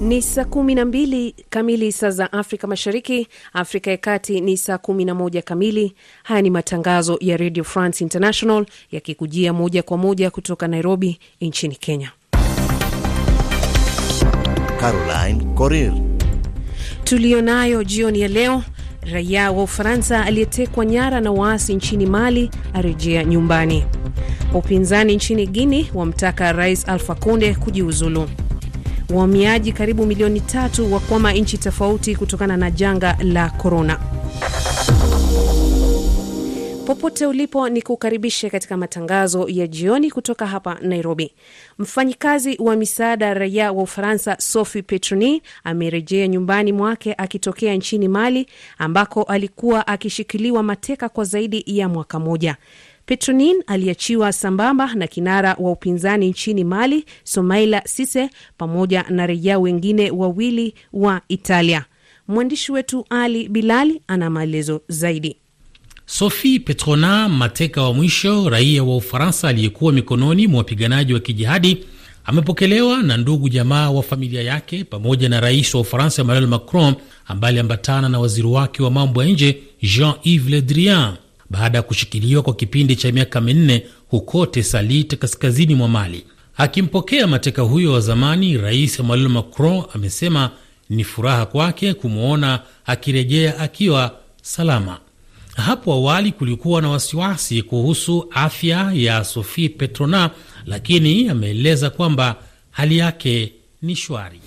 Ni saa kumi na mbili kamili saa za Afrika Mashariki, Afrika ya Kati ni saa kumi na moja kamili. Haya ni matangazo ya Radio France International yakikujia moja kwa moja kutoka Nairobi nchini Kenya. Caroline Coril tuliyonayo jioni ya leo: raia wa Ufaransa aliyetekwa nyara na waasi nchini Mali arejea nyumbani. Upinzani nchini Guini wamtaka Rais Alfa Conde kujiuzulu. Wahamiaji karibu milioni tatu wakwama nchi tofauti kutokana na janga la korona. Popote ulipo ni kukaribishe katika matangazo ya jioni kutoka hapa Nairobi. Mfanyikazi wa misaada raia wa Ufaransa Sophie Petroni amerejea nyumbani mwake akitokea nchini Mali ambako alikuwa akishikiliwa mateka kwa zaidi ya mwaka moja. Petronin aliachiwa sambamba na kinara wa upinzani nchini Mali, Somaila Sise, pamoja na raia wengine wawili wa Italia. Mwandishi wetu Ali Bilali ana maelezo zaidi. Sophie Petrona, mateka wa mwisho raia wa Ufaransa aliyekuwa mikononi mwa wapiganaji wa kijihadi, amepokelewa na ndugu jamaa wa familia yake pamoja na rais wa Ufaransa Emmanuel Macron, ambaye aliambatana na waziri wake wa mambo ya nje Jean-Yves Le Drian baada ya kushikiliwa kwa kipindi cha miaka minne huko Tesalit, kaskazini mwa Mali. Akimpokea mateka huyo wa zamani, rais Emmanuel Macron amesema ni furaha kwake kumwona akirejea akiwa salama. Hapo awali kulikuwa na wasiwasi kuhusu afya ya Sophie Petrona, lakini ameeleza kwamba hali yake ni shwari.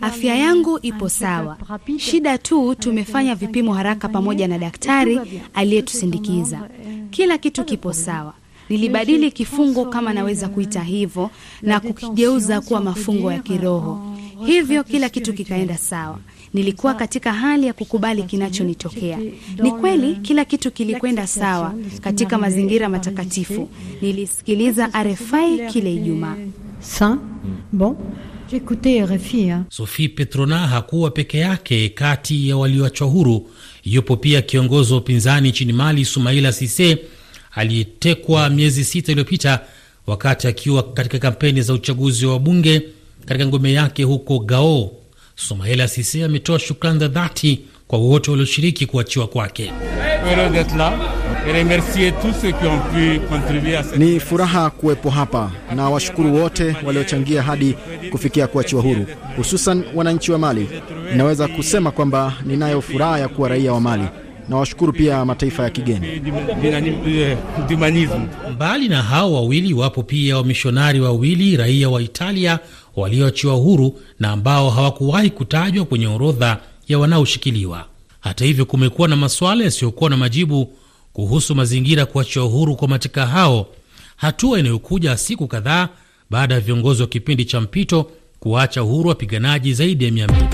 Afya yangu ipo sawa. Shida tu tumefanya vipimo haraka pamoja na daktari aliyetusindikiza. Kila kitu kipo sawa. Nilibadili kifungo kama naweza kuita hivyo na kukigeuza kuwa mafungo ya kiroho, hivyo kila kitu kikaenda sawa. Nilikuwa katika hali ya kukubali kinachonitokea. Ni kweli kila kitu kilikwenda sawa katika mazingira matakatifu. Nilisikiliza RFI kile Ijumaa. Bon. Sophie Petrona hakuwa peke yake kati ya walioachwa huru. Yupo pia kiongozi wa upinzani nchini Mali, Sumaila Sise, aliyetekwa miezi sita iliyopita wakati akiwa katika kampeni za uchaguzi wa bunge katika ngome yake huko Gao. Sumaila Sise ametoa shukrani za dhati kwa wote walioshiriki kuachiwa kwake. Ni furaha kuwepo hapa na washukuru wote waliochangia hadi kufikia kuachiwa huru, hususan wananchi wa Mali. Ninaweza kusema kwamba ninayo furaha ya kuwa raia wa Mali na washukuru pia mataifa ya kigeni. Mbali na hao wawili, wapo pia wamishonari wawili raia wa Italia walioachiwa huru na ambao hawakuwahi kutajwa kwenye orodha ya wanaoshikiliwa. Hata hivyo, kumekuwa na masuala yasiyokuwa na majibu kuhusu mazingira ya kuachiwa huru kwa mateka hao, hatua inayokuja siku kadhaa baada ya viongozi wa kipindi cha mpito kuacha uhuru wapiganaji zaidi ya mia mbili.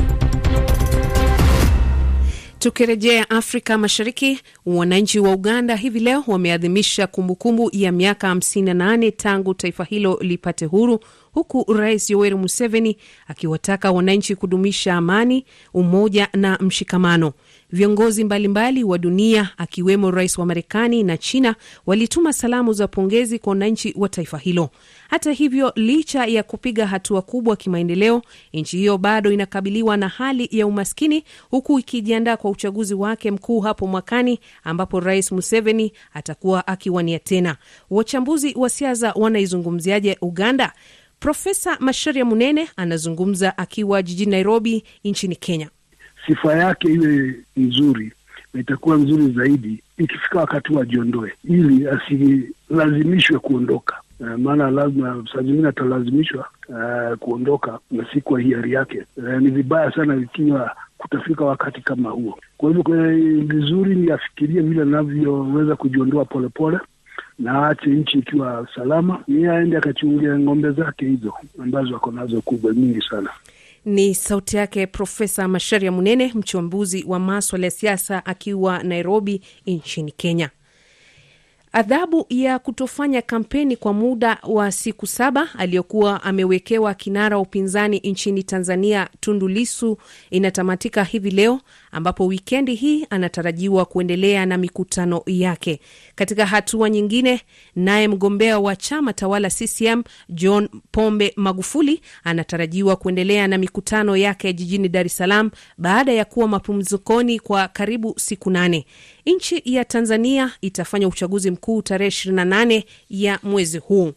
Tukirejea Afrika Mashariki, wananchi wa Uganda hivi leo wameadhimisha kumbukumbu ya miaka 58 tangu taifa hilo lipate huru, huku Rais Yoweri Museveni akiwataka wananchi kudumisha amani, umoja na mshikamano. Viongozi mbalimbali wa dunia akiwemo rais wa Marekani na China walituma salamu za pongezi kwa wananchi wa taifa hilo. Hata hivyo, licha ya kupiga hatua kubwa kimaendeleo, nchi hiyo bado inakabiliwa na hali ya umaskini, huku ikijiandaa kwa uchaguzi wake mkuu hapo mwakani, ambapo rais Museveni atakuwa akiwania tena. Wachambuzi wa siasa wanaizungumziaje Uganda? Profesa Masharia Munene anazungumza akiwa jijini Nairobi nchini Kenya. Sifa yake iwe nzuri na itakuwa nzuri zaidi ikifika wakati wajiondoe, ili asilazimishwe kuondoka. Uh, maana lazima saa zingine atalazimishwa uh, kuondoka na si kwa hiari yake. Uh, ni vibaya sana ikiwa kutafika wakati kama huo. Kwa hivyo vizuri ni afikirie vile anavyoweza kujiondoa polepole na aache nchi ikiwa salama, yeye aende akachungia ng'ombe zake hizo ambazo ako nazo kubwa nyingi sana. Ni sauti yake Profesa Masharia Munene, mchambuzi wa maswala ya siasa akiwa Nairobi nchini Kenya. Adhabu ya kutofanya kampeni kwa muda wa siku saba aliyokuwa amewekewa kinara upinzani nchini Tanzania Tundu Lissu inatamatika hivi leo, ambapo wikendi hii anatarajiwa kuendelea na mikutano yake. Katika hatua nyingine, naye mgombea wa chama tawala CCM John Pombe Magufuli anatarajiwa kuendelea na mikutano yake jijini Dar es Salaam baada ya kuwa mapumzikoni kwa karibu siku nane. Nchi ya Tanzania itafanya uchaguzi mkuu tarehe 28 ya mwezi huu.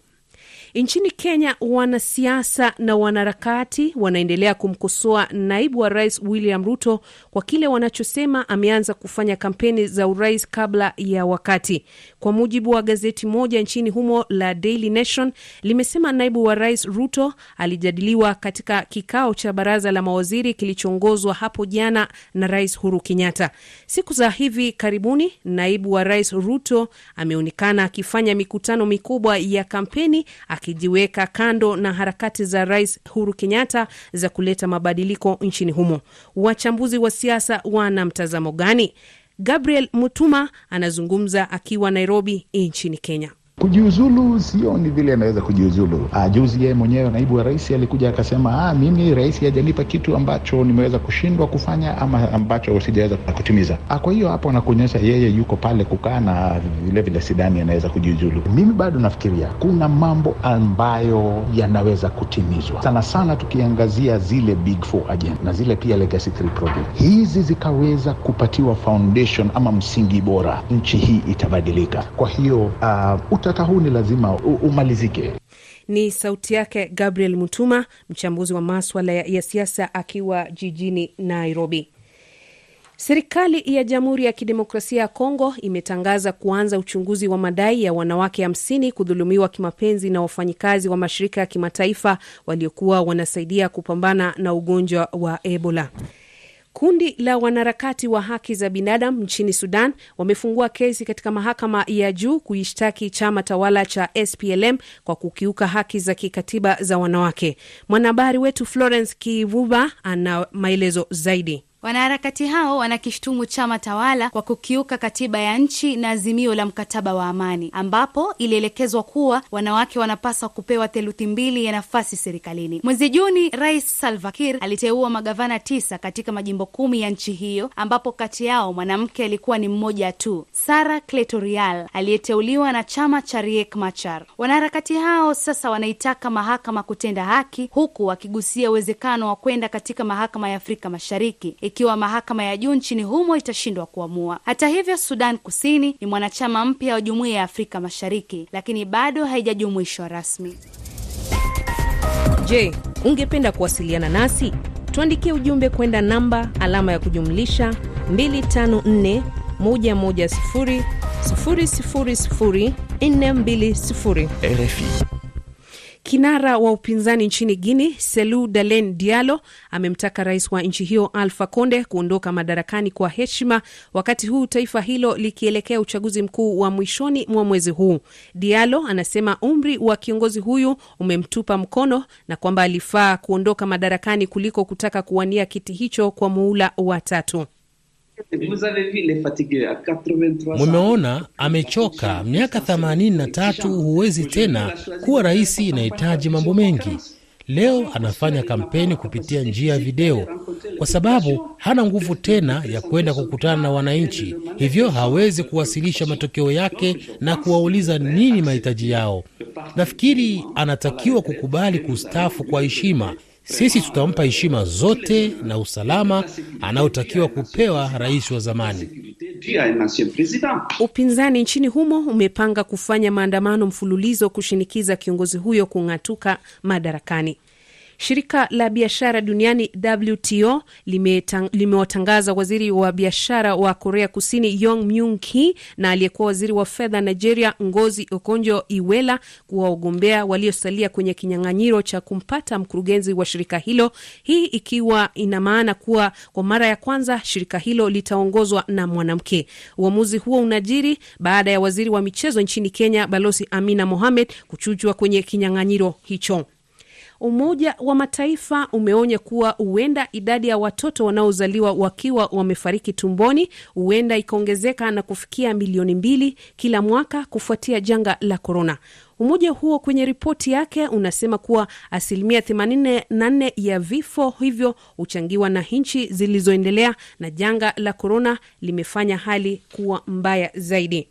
Nchini Kenya, wanasiasa na wanaharakati wanaendelea kumkosoa naibu wa rais William Ruto kwa kile wanachosema ameanza kufanya kampeni za urais kabla ya wakati. Kwa mujibu wa gazeti moja nchini humo la Daily Nation, limesema naibu wa rais Ruto alijadiliwa katika kikao cha baraza la mawaziri kilichoongozwa hapo jana na Rais Uhuru Kenyatta. Siku za hivi karibuni, naibu wa rais Ruto ameonekana akifanya mikutano mikubwa ya kampeni akijiweka kando na harakati za Rais Uhuru Kenyatta za kuleta mabadiliko nchini humo. Wachambuzi wa siasa wana mtazamo gani? Gabriel Mutuma anazungumza akiwa Nairobi nchini Kenya. Kujiuzulu sioni vile anaweza kujiuzulu. Ah, juzi yeye mwenyewe naibu wa rais alikuja akasema, ah, mimi rais hajanipa kitu ambacho nimeweza kushindwa kufanya ama ambacho sijaweza kutimiza. Ah, kwa hiyo hapo anakuonyesha yeye yuko pale kukaa na vile vile sidani anaweza kujiuzulu. Mimi bado nafikiria kuna mambo ambayo yanaweza kutimizwa, sana sana tukiangazia zile big four agenda na zile pia legacy three project, hizi zikaweza kupatiwa foundation ama msingi bora, nchi hii itabadilika. Kwa hiyo uh, utata huu ni lazima umalizike. Ni sauti yake Gabriel Mutuma, mchambuzi wa maswala ya siasa akiwa jijini Nairobi. Serikali ya Jamhuri ya Kidemokrasia ya Kongo imetangaza kuanza uchunguzi wa madai ya wanawake hamsini kudhulumiwa kimapenzi na wafanyikazi wa mashirika ya kimataifa waliokuwa wanasaidia kupambana na ugonjwa wa Ebola. Kundi la wanaharakati wa haki za binadamu nchini Sudan wamefungua kesi katika mahakama ya juu kuishtaki chama tawala cha SPLM kwa kukiuka haki za kikatiba za wanawake. Mwanahabari wetu Florence Kivuba ana maelezo zaidi. Wanaharakati hao wanakishtumu chama tawala kwa kukiuka katiba ya nchi na azimio la mkataba wa amani, ambapo ilielekezwa kuwa wanawake wanapaswa kupewa theluthi mbili ya nafasi serikalini. Mwezi Juni, Rais Salva Kiir aliteua magavana tisa katika majimbo kumi ya nchi hiyo, ambapo kati yao mwanamke alikuwa ni mmoja tu, Sara Kletorial aliyeteuliwa na chama cha Riek Machar. Wanaharakati hao sasa wanaitaka mahakama kutenda haki, huku wakigusia uwezekano wa kwenda katika mahakama ya Afrika Mashariki ikiwa mahakama ya juu nchini humo itashindwa kuamua. Hata hivyo, Sudan Kusini ni mwanachama mpya wa Jumuiya ya Afrika Mashariki, lakini bado haijajumuishwa rasmi. Je, ungependa kuwasiliana nasi? Tuandikie ujumbe kwenda namba alama ya kujumlisha 254 110 000 420. RFI. Kinara wa upinzani nchini Guini, Selu Dalen Dialo, amemtaka rais wa nchi hiyo Alfa Conde kuondoka madarakani kwa heshima, wakati huu taifa hilo likielekea uchaguzi mkuu wa mwishoni mwa mwezi huu. Dialo anasema umri wa kiongozi huyu umemtupa mkono na kwamba alifaa kuondoka madarakani kuliko kutaka kuwania kiti hicho kwa muhula wa tatu. Mumeona amechoka, miaka 83, huwezi tena kuwa rais, inahitaji mambo mengi. Leo anafanya kampeni kupitia njia ya video. Kwa sababu hana nguvu tena ya kwenda kukutana na wananchi, hivyo hawezi kuwasilisha matokeo yake na kuwauliza nini mahitaji yao. Nafikiri anatakiwa kukubali kustaafu kwa heshima. Sisi tutampa heshima zote na usalama anayotakiwa kupewa rais wa zamani. Upinzani nchini humo umepanga kufanya maandamano mfululizo kushinikiza kiongozi huyo kung'atuka madarakani. Shirika la biashara duniani WTO limewatangaza waziri wa biashara wa Korea Kusini Yong Myung Ki na aliyekuwa waziri wa fedha Nigeria Ngozi Okonjo Iweala kuwa wagombea waliosalia kwenye kinyang'anyiro cha kumpata mkurugenzi wa shirika hilo, hii ikiwa ina maana kuwa kwa mara ya kwanza shirika hilo litaongozwa na mwanamke. Uamuzi huo unajiri baada ya waziri wa michezo nchini Kenya Balozi Amina Mohamed kuchujwa kwenye kinyang'anyiro hicho. Umoja wa Mataifa umeonya kuwa huenda idadi ya watoto wanaozaliwa wakiwa wamefariki tumboni huenda ikaongezeka na kufikia milioni mbili kila mwaka kufuatia janga la korona. Umoja huo kwenye ripoti yake unasema kuwa asilimia 84 ya vifo hivyo huchangiwa na nchi zilizoendelea na janga la korona limefanya hali kuwa mbaya zaidi.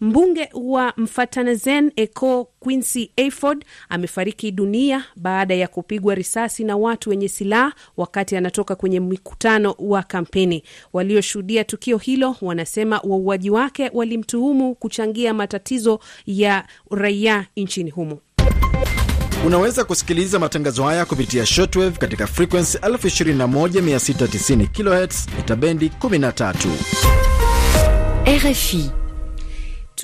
Mbunge wa Mfatanazen Eco Quincy Aford amefariki dunia baada ya kupigwa risasi na watu wenye silaha wakati anatoka kwenye mkutano wa kampeni. Walioshuhudia tukio hilo wanasema wauaji wake walimtuhumu kuchangia matatizo ya raia nchini humo. Unaweza kusikiliza matangazo haya kupitia shortwave katika frequency 21690 kHz itabendi 13. RFI.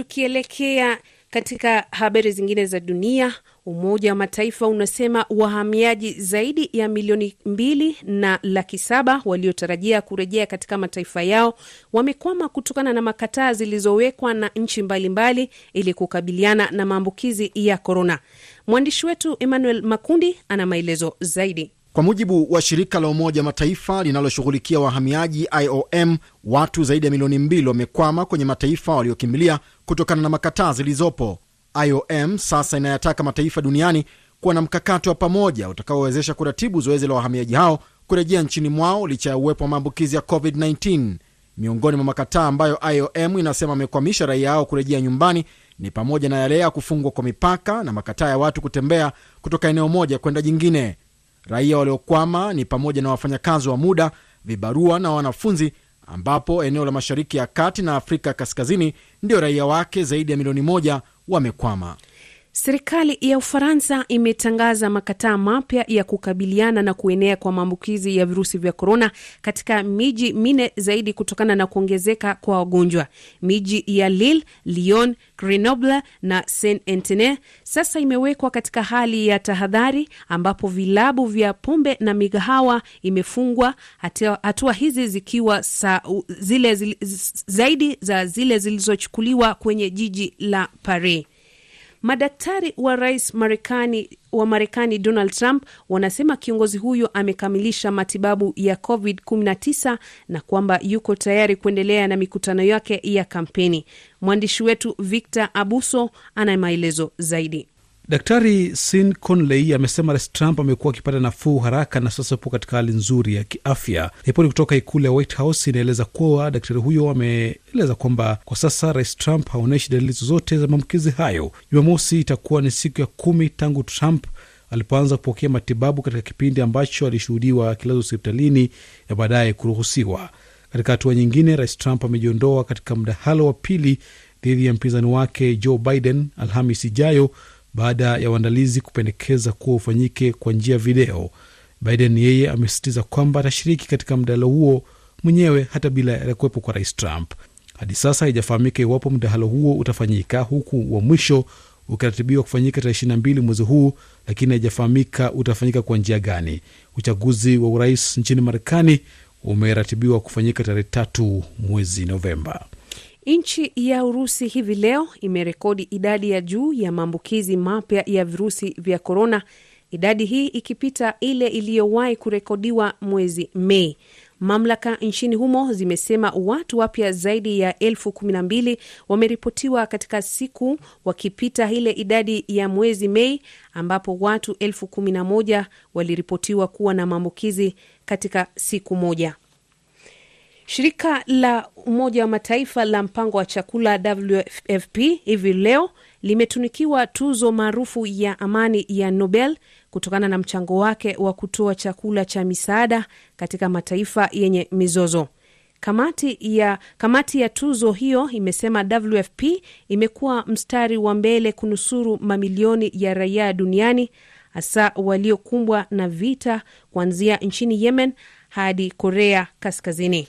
Tukielekea katika habari zingine za dunia, Umoja wa Mataifa unasema wahamiaji zaidi ya milioni mbili na laki saba waliotarajia kurejea katika mataifa yao wamekwama kutokana na makataa zilizowekwa na nchi mbalimbali ili kukabiliana na maambukizi ya korona. Mwandishi wetu Emmanuel Makundi ana maelezo zaidi. Kwa mujibu wa shirika la Umoja Mataifa linaloshughulikia wahamiaji IOM, watu zaidi ya milioni mbili wamekwama kwenye mataifa waliokimbilia kutokana na makataa zilizopo. IOM sasa inayataka mataifa duniani kuwa na mkakati wa pamoja utakaowezesha kuratibu zoezi la wahamiaji hao kurejea nchini mwao licha ya uwepo wa maambukizi ya COVID-19. Miongoni mwa makataa ambayo IOM inasema amekwamisha raia hao kurejea nyumbani ni pamoja na yale ya kufungwa kwa mipaka na makataa ya watu kutembea kutoka eneo moja kwenda jingine. Raia waliokwama ni pamoja na wafanyakazi wa muda, vibarua na wanafunzi, ambapo eneo la Mashariki ya Kati na Afrika Kaskazini ndio raia wake zaidi ya milioni moja wamekwama. Serikali ya Ufaransa imetangaza makataa mapya ya kukabiliana na kuenea kwa maambukizi ya virusi vya korona katika miji minne zaidi kutokana na kuongezeka kwa wagonjwa. Miji ya Lille, Lyon, Grenoble na Saint Etienne sasa imewekwa katika hali ya tahadhari, ambapo vilabu vya pombe na migahawa imefungwa, hatua hizi zikiwa sa, zile, zile, zaidi za zile zilizochukuliwa kwenye jiji la Paris. Madaktari wa rais Marekani wa Marekani Donald Trump wanasema kiongozi huyo amekamilisha matibabu ya COVID-19 na kwamba yuko tayari kuendelea na mikutano yake ya kampeni. Mwandishi wetu Victor Abuso ana maelezo zaidi. Daktari Sean Conley amesema rais Trump amekuwa akipata nafuu haraka na sasa upo katika hali nzuri ya kiafya. Ripoti kutoka ikulu ya White House inaeleza kuwa daktari huyo ameeleza kwamba kwa sasa rais Trump haonyeshi dalili zozote za maambukizi hayo. Jumamosi itakuwa ni siku ya kumi tangu Trump alipoanza kupokea matibabu katika kipindi ambacho alishuhudiwa akilazwa hospitalini na baadaye kuruhusiwa. Katika hatua nyingine, rais Trump amejiondoa katika mdahalo wa pili dhidi ya mpinzani wake Joe Biden Alhamis ijayo baada ya waandalizi kupendekeza kuwa ufanyike kwa njia video. Biden yeye amesisitiza kwamba atashiriki katika mdahalo huo mwenyewe hata bila ya kuwepo kwa rais Trump. Hadi sasa haijafahamika iwapo mdahalo huo utafanyika, huku wa mwisho ukiratibiwa kufanyika tarehe ishirini na mbili mwezi huu, lakini haijafahamika utafanyika kwa njia gani. Uchaguzi wa urais nchini Marekani umeratibiwa kufanyika tarehe tatu mwezi Novemba. Nchi ya Urusi hivi leo imerekodi idadi ya juu ya maambukizi mapya ya virusi vya korona, idadi hii ikipita ile iliyowahi kurekodiwa mwezi Mei. Mamlaka nchini humo zimesema watu wapya zaidi ya elfu kumi na mbili wameripotiwa katika siku, wakipita ile idadi ya mwezi Mei ambapo watu elfu kumi na moja waliripotiwa kuwa na maambukizi katika siku moja. Shirika la Umoja wa Mataifa la mpango wa chakula WFP hivi leo limetunikiwa tuzo maarufu ya amani ya Nobel kutokana na mchango wake wa kutoa chakula cha misaada katika mataifa yenye mizozo. Kamati ya, kamati ya tuzo hiyo imesema WFP imekuwa mstari wa mbele kunusuru mamilioni ya raia duniani hasa waliokumbwa na vita kuanzia nchini Yemen hadi Korea Kaskazini.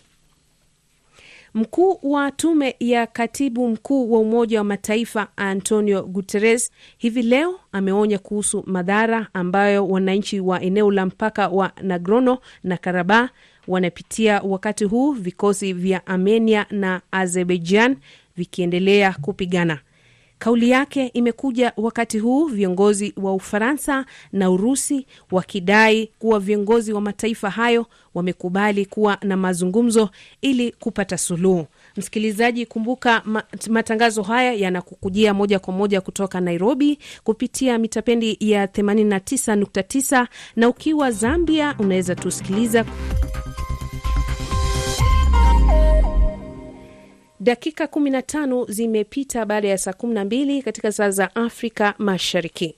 Mkuu wa tume ya katibu mkuu wa Umoja wa Mataifa Antonio Guterres hivi leo ameonya kuhusu madhara ambayo wananchi wa eneo la mpaka wa Nagorno na Karabakh wanapitia wakati huu vikosi vya Armenia na Azerbaijan vikiendelea kupigana. Kauli yake imekuja wakati huu viongozi wa Ufaransa na Urusi wakidai kuwa viongozi wa mataifa hayo wamekubali kuwa na mazungumzo ili kupata suluhu. Msikilizaji, kumbuka matangazo haya yanakukujia moja kwa moja kutoka Nairobi kupitia mitapendi ya 89.9 na ukiwa Zambia unaweza tusikiliza Dakika 15 zimepita baada ya saa 12 katika saa za Afrika Mashariki.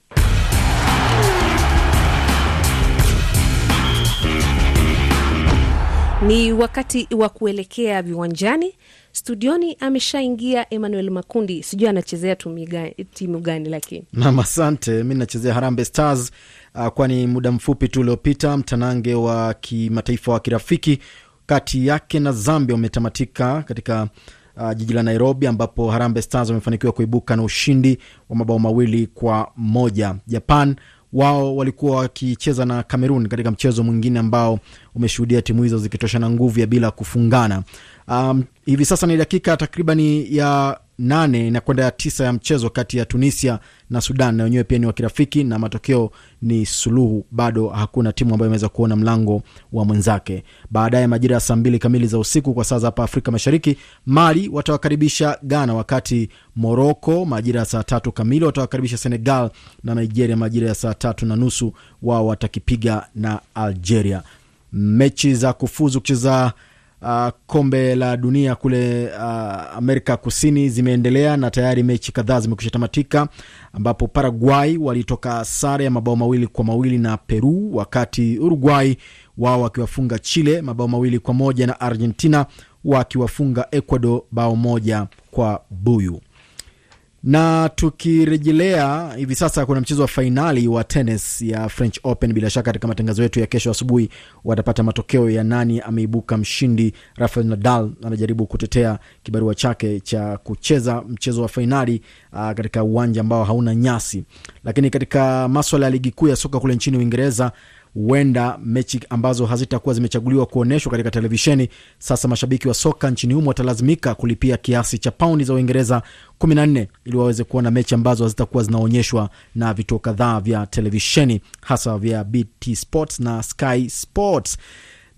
Ni wakati wa kuelekea viwanjani. Studioni ameshaingia Emmanuel Makundi, sijui anachezea timu gani, lakini nam, asante. Mi nachezea Harambee Stars, uh, kwani muda mfupi tu uliopita mtanange wa kimataifa wa kirafiki kati yake na Zambia umetamatika katika uh, jiji la Nairobi ambapo Harambee Stars wamefanikiwa kuibuka na ushindi wa mabao mawili kwa moja. Japan wao walikuwa wakicheza na Cameroon katika mchezo mwingine ambao umeshuhudia timu hizo zikitoshana nguvu ya bila kufungana. Um, hivi sasa ni dakika takribani ya nane na kwenda ya tisa ya mchezo kati ya Tunisia na Sudan, na wenyewe pia ni wakirafiki na matokeo ni suluhu. Bado hakuna timu ambayo imeweza kuona mlango wa mwenzake. Baadaye majira ya saa mbili kamili za usiku kwa saa za hapa Afrika Mashariki, Mali watawakaribisha Ghana, wakati Moroko majira ya saa tatu kamili watawakaribisha Senegal, na Nigeria majira ya saa tatu na nusu wao watakipiga na Algeria. Mechi za kufuzu kucheza Uh, kombe la dunia kule uh, Amerika Kusini zimeendelea na tayari mechi kadhaa zimekwisha tamatika, ambapo Paraguay walitoka sare ya mabao mawili kwa mawili na Peru, wakati Uruguay wao wakiwafunga Chile mabao mawili kwa moja na Argentina wakiwafunga Ecuador bao moja kwa buyu na tukirejelea hivi sasa, kuna mchezo wa fainali wa tenis ya French Open. Bila shaka katika matangazo yetu ya kesho asubuhi watapata matokeo ya nani ameibuka mshindi. Rafael Nadal anajaribu kutetea kibarua chake cha kucheza mchezo wa fainali uh, katika uwanja ambao hauna nyasi. Lakini katika maswala ya ligi kuu ya soka kule nchini Uingereza huenda mechi ambazo hazitakuwa zimechaguliwa kuonyeshwa katika televisheni, sasa mashabiki wa soka nchini humo watalazimika kulipia kiasi cha paundi za Uingereza 14 ili waweze kuona mechi ambazo hazitakuwa zinaonyeshwa na vituo kadhaa vya televisheni hasa vya BT Sports na Sky Sports.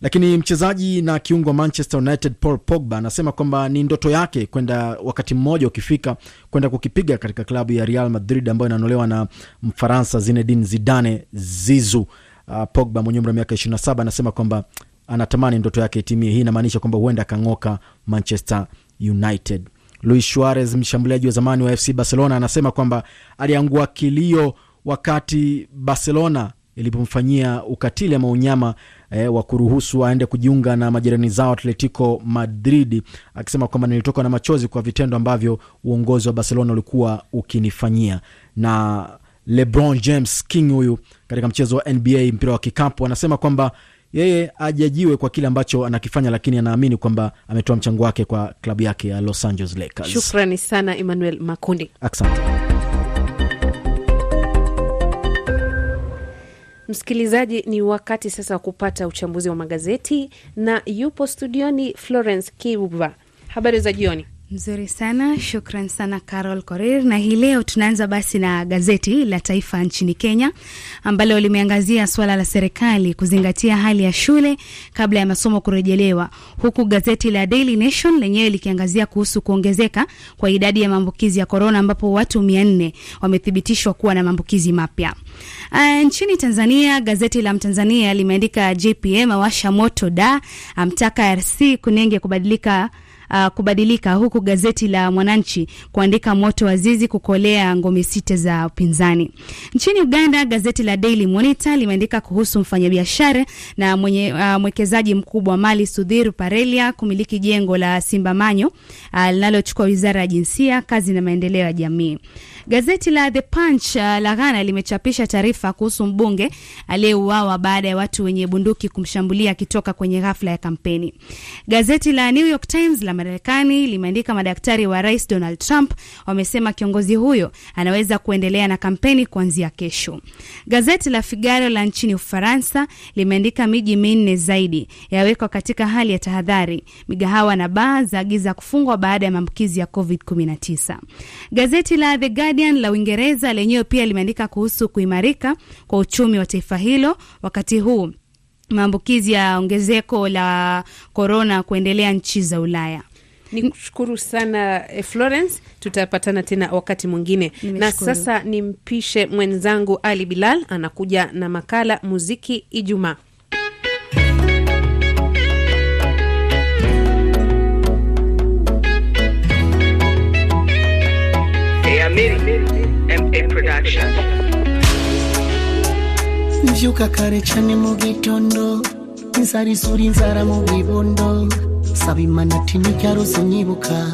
Lakini mchezaji na kiungo wa Manchester United Paul Pogba anasema kwamba ni ndoto yake kwenda wakati mmoja ukifika kwenda kukipiga katika klabu ya Real Madrid ambayo inanolewa na Mfaransa Zinedine Zidane Zizu. Uh, Pogba mwenye umri wa miaka 27 anasema kwamba anatamani ndoto yake itimie. Hii inamaanisha kwamba huenda akang'oka Manchester United. Luis Suarez, mshambuliaji wa zamani wa FC Barcelona, anasema kwamba aliangua kilio wakati Barcelona ilipomfanyia ukatili ama unyama eh, wa kuruhusu aende kujiunga na majirani zao Atletico Madrid, akisema kwamba nilitoka na machozi kwa vitendo ambavyo uongozi wa Barcelona ulikuwa ukinifanyia na LeBron James King huyu katika mchezo wa NBA mpira wa kikapu anasema kwamba yeye ajajiwe kwa kile ambacho anakifanya, lakini anaamini kwamba ametoa mchango wake kwa klabu yake ya Los Angeles Lakers. Shukrani sana Emmanuel Makundi, asante. Msikilizaji, ni wakati sasa wa kupata uchambuzi wa magazeti na yupo studioni Florence kiva Habari za jioni. Nzuri sana, shukran sana Carol Korir. Na hii leo tunaanza basi na gazeti la Taifa nchini Kenya ambalo limeangazia suala la serikali kuzingatia hali ya shule kabla ya masomo kurejelewa, huku gazeti la Daily Nation lenyewe likiangazia kuhusu kuongezeka kwa idadi ya maambukizi ya korona, ambapo watu mia nne wamethibitishwa kuwa na maambukizi mapya. Uh, nchini Tanzania gazeti la Mtanzania limeandika JPM awasha moto da amtaka RC Kunenge kubadilika Uh, kubadilika huku gazeti la Mwananchi kuandika moto wazizi kukolea ngome sita za upinzani. Nchini Uganda gazeti la Daily Monitor limeandika kuhusu mfanyabiashara na mwenye uh, mwekezaji mkubwa mali Sudhir Parelia kumiliki jengo la Simba Manyo uh, linalochukua wizara ya jinsia, kazi na maendeleo ya jamii. Gazeti la The Punch uh, la Ghana limechapisha taarifa kuhusu mbunge aliyeuawa baada ya watu wenye bunduki kumshambulia akitoka kwenye ghafla ya kampeni. Gazeti la New York Times la Marekani limeandika madaktari wa rais Donald Trump wamesema kiongozi huyo anaweza kuendelea na kampeni kuanzia kesho. Gazeti la Figaro la nchini Ufaransa limeandika miji minne zaidi yawekwa katika hali ya tahadhari. Migahawa na baa zaagiza kufungwa baada ya maambukizi ya COVID-19. Gazeti la The Guardian la Uingereza lenyewe pia limeandika kuhusu kuimarika kwa uchumi wa taifa hilo wakati huu maambukizi ya ongezeko la korona kuendelea nchi za Ulaya. Ni kushukuru sana eh, Florence, tutapatana tena wakati mwingine. Na sasa nimpishe mwenzangu Ali Bilal anakuja na makala muziki Ijumaa. Mvyuka kare cane mu gitondo inzara isura inzara mu bibondo saba imana ati ntiryarose nyibuka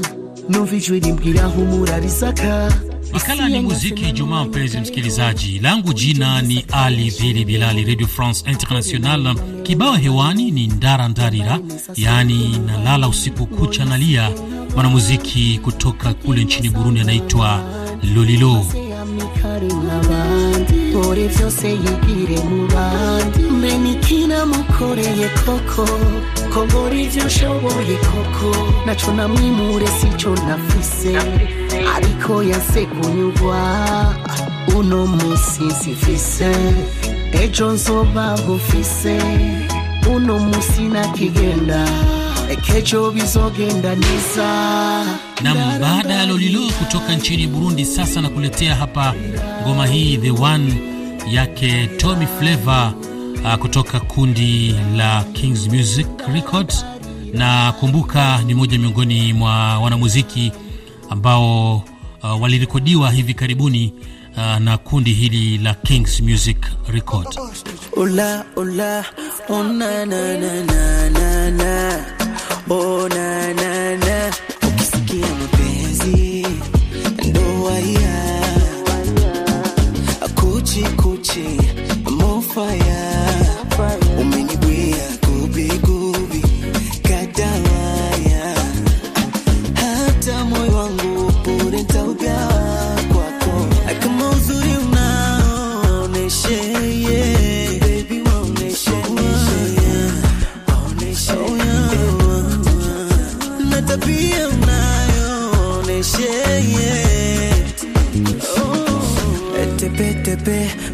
numva ijwi rimbwira humura risaka Makala ni muziki Ijumaa. Mpenzi msikilizaji, langu jina ni Ali Bili Bilali, Radio France International. Kibao hewani ni ndara ndarira, yaani nalala usiku kucha nalia. Mwanamuziki kutoka kule nchini Burundi anaitwa Lolilo. Amikare nk'abandi ore vyose yibwire mu bandi. Mbe nikina mukoreye koko. Ko nkora ivyo nshoboye koko. Naco namwimure sico nafise. Ariko yanse kunyurwa. Uno ejo nzobaho mfise uno musi neza Nam, baada ya Lolilo kutoka nchini Burundi, sasa nakuletea hapa ngoma hii the one yake Tommy Flavor uh, kutoka kundi la Kings Music Records, na kumbuka ni moja miongoni mwa wanamuziki ambao uh, walirekodiwa hivi karibuni uh, na kundi hili la Kings Music Records. Ola, ola, oh na na na na na na oh na ukisikia mapenzi ndoa ya. Kuchi kuchi mofaya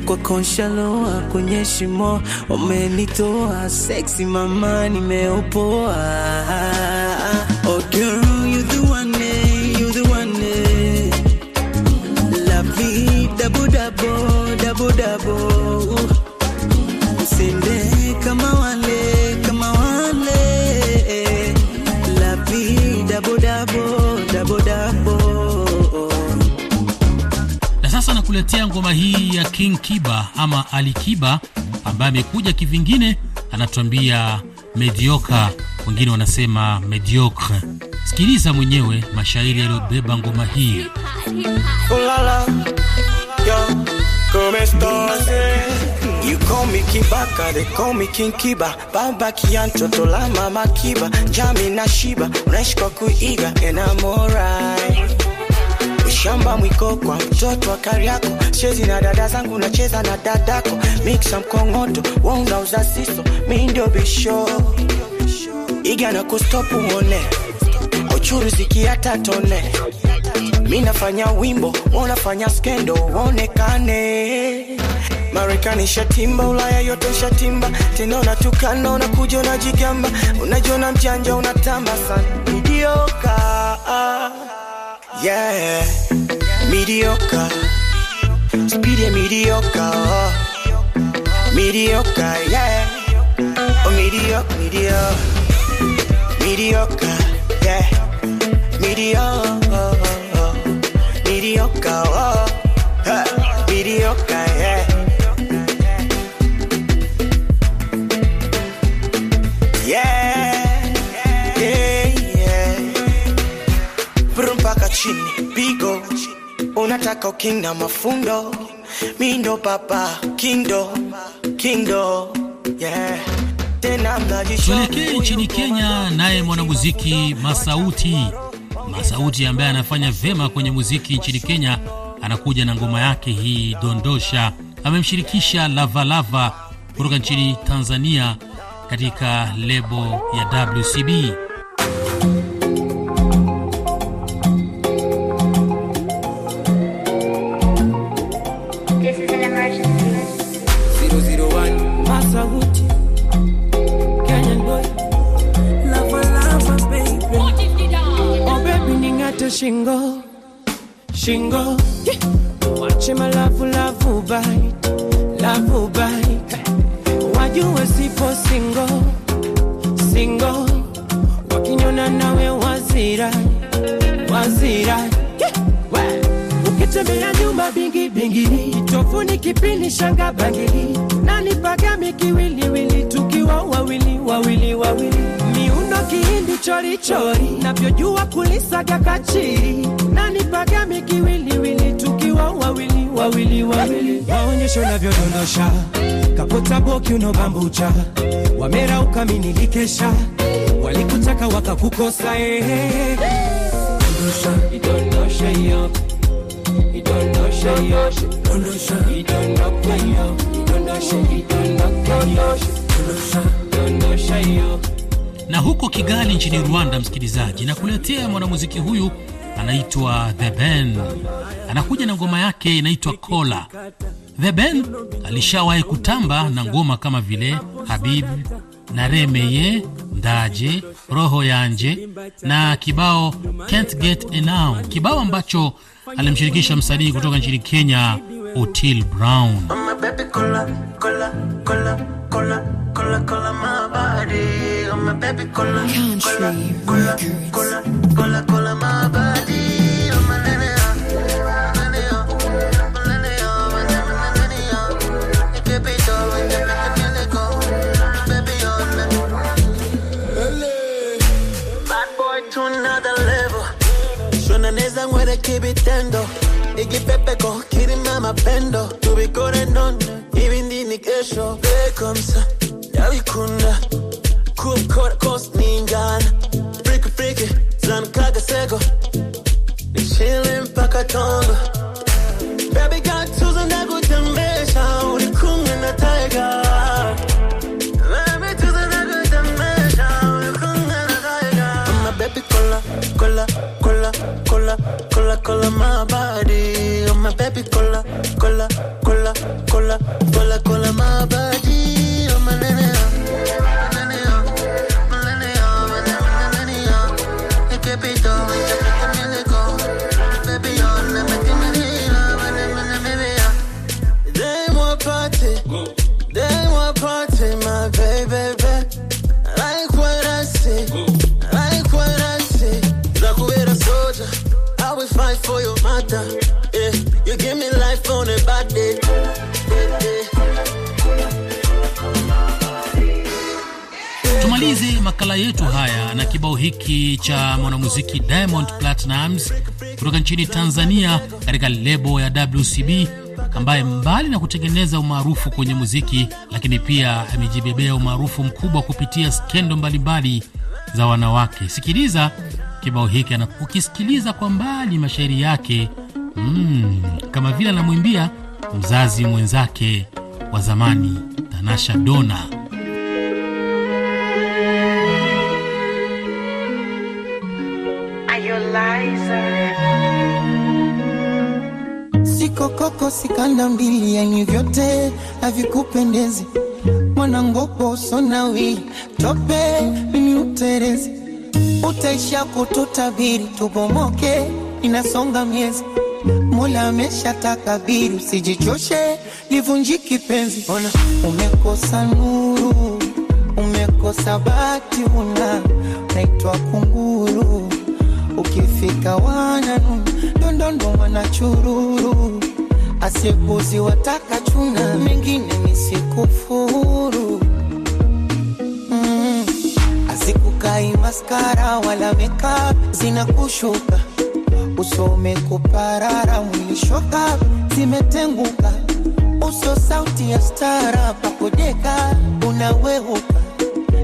kwa konshaloa kwenye shimo umenitoa seksi mama nimeopoa nakuletea ngoma hii ya King Kiba ama Ali Kiba ambaye amekuja kivingine, anatuambia medioka, wengine wanasema mediocre. Sikiliza mwenyewe mashairi yaliyobeba ngoma hii. You call me Kibaka, they call me King Kiba. Baba Kianto, la mama Kiba. Jami na Shiba, unaishi kwa kuiga and I'm alright. Ushamba mwiko kwa mtoto wa Kariako, chezi na dada zangu nacheza na dadako, mixa mkongoto, wewe unauza siso, mi ndio bisho. Iga na kustopu uone uchuruziki hata tone. Mi nafanya wimbo unafanya skendo uonekane marekani shatimba ulaya yote shatimba. Tena unatukana unakuja unajigamba. Unajiona mjanja unatamba sana. Midioka yeah mediocre. ya mediocre. midioka yeah oh, mediocre, mediocre. mediocre, yeah, mediocre, mediocre, oh, mediocre, unataka uking mafundo, mindo papa, kindo, kindo, yeah. Tuelekee nchini Kenya, naye mwanamuziki Masauti Masauti ambaye anafanya vema kwenye muziki nchini Kenya anakuja na ngoma yake hii Dondosha. Amemshirikisha Lavalava kutoka nchini Tanzania katika lebo ya WCB. Shingo Shingo. Wache malavu lavu bite Lavu bite. Wajue sipo singo Singo. Wakinyona nawe wazira Wazira ukitembea nyuma bingi bingi. Tofuni kipini shanga bangili. Nani pagami kiwiliwili tukiwa wawili wawili wawili. Miundo kihindi chori chori. Navyojua kulisaga kachiri. Nani pagami kiwiliwili tukiwa wawili wawili wawili. Maonyesho navyodondosha. Kapota boki unobambucha. Wamera ukaminikikesha walikutaka wakakukosa eh. Dondosha, idondosha hiyo. Idondosha hiyo. Dondosha. Idondoka hiyo. Idondosha Na huko Kigali nchini Rwanda, msikilizaji, na kuletea mwanamuziki huyu anaitwa The Ben. Anakuja na ngoma yake inaitwa Kola. The Ben alishawahi kutamba na ngoma kama vile Habib na Remeye Ndaje, Roho Yanje na kibao Can't Get Enough, kibao ambacho alimshirikisha msanii kutoka nchini Kenya Otile Brown. Bad boy to another level. Shonaneza ngwere kibitendo bend hiki cha mwanamuziki Diamond Platnumz kutoka nchini Tanzania katika lebo ya WCB ambaye mbali na kutengeneza umaarufu kwenye muziki, lakini pia amejibebea umaarufu mkubwa kupitia skendo mbalimbali za wanawake. Sikiliza kibao hiki, na ukisikiliza kwa mbali mashairi yake mm, kama vile anamwimbia mzazi mwenzake wa zamani Tanasha Dona. Siko kanda mbili, yani vyote havikupendezi. Mwanangopo sonawi tope, mimi uterezi, utaisha kututabiri, tubomoke, inasonga miezi. Mola amesha takabiri, usijichoshe, livunjiki penzi. Ona umekosa nuru, umekosa bati, una naitwa kunguru ukifika wananu ndondondo wanachururu asikuzi wataka chuna mengine nisikufuru mm. asikukai maskara wala makeup zinakushuka usome kuparara mwilishoka zimetenguka. Uso sauti ya stara pakodeka unaweuka.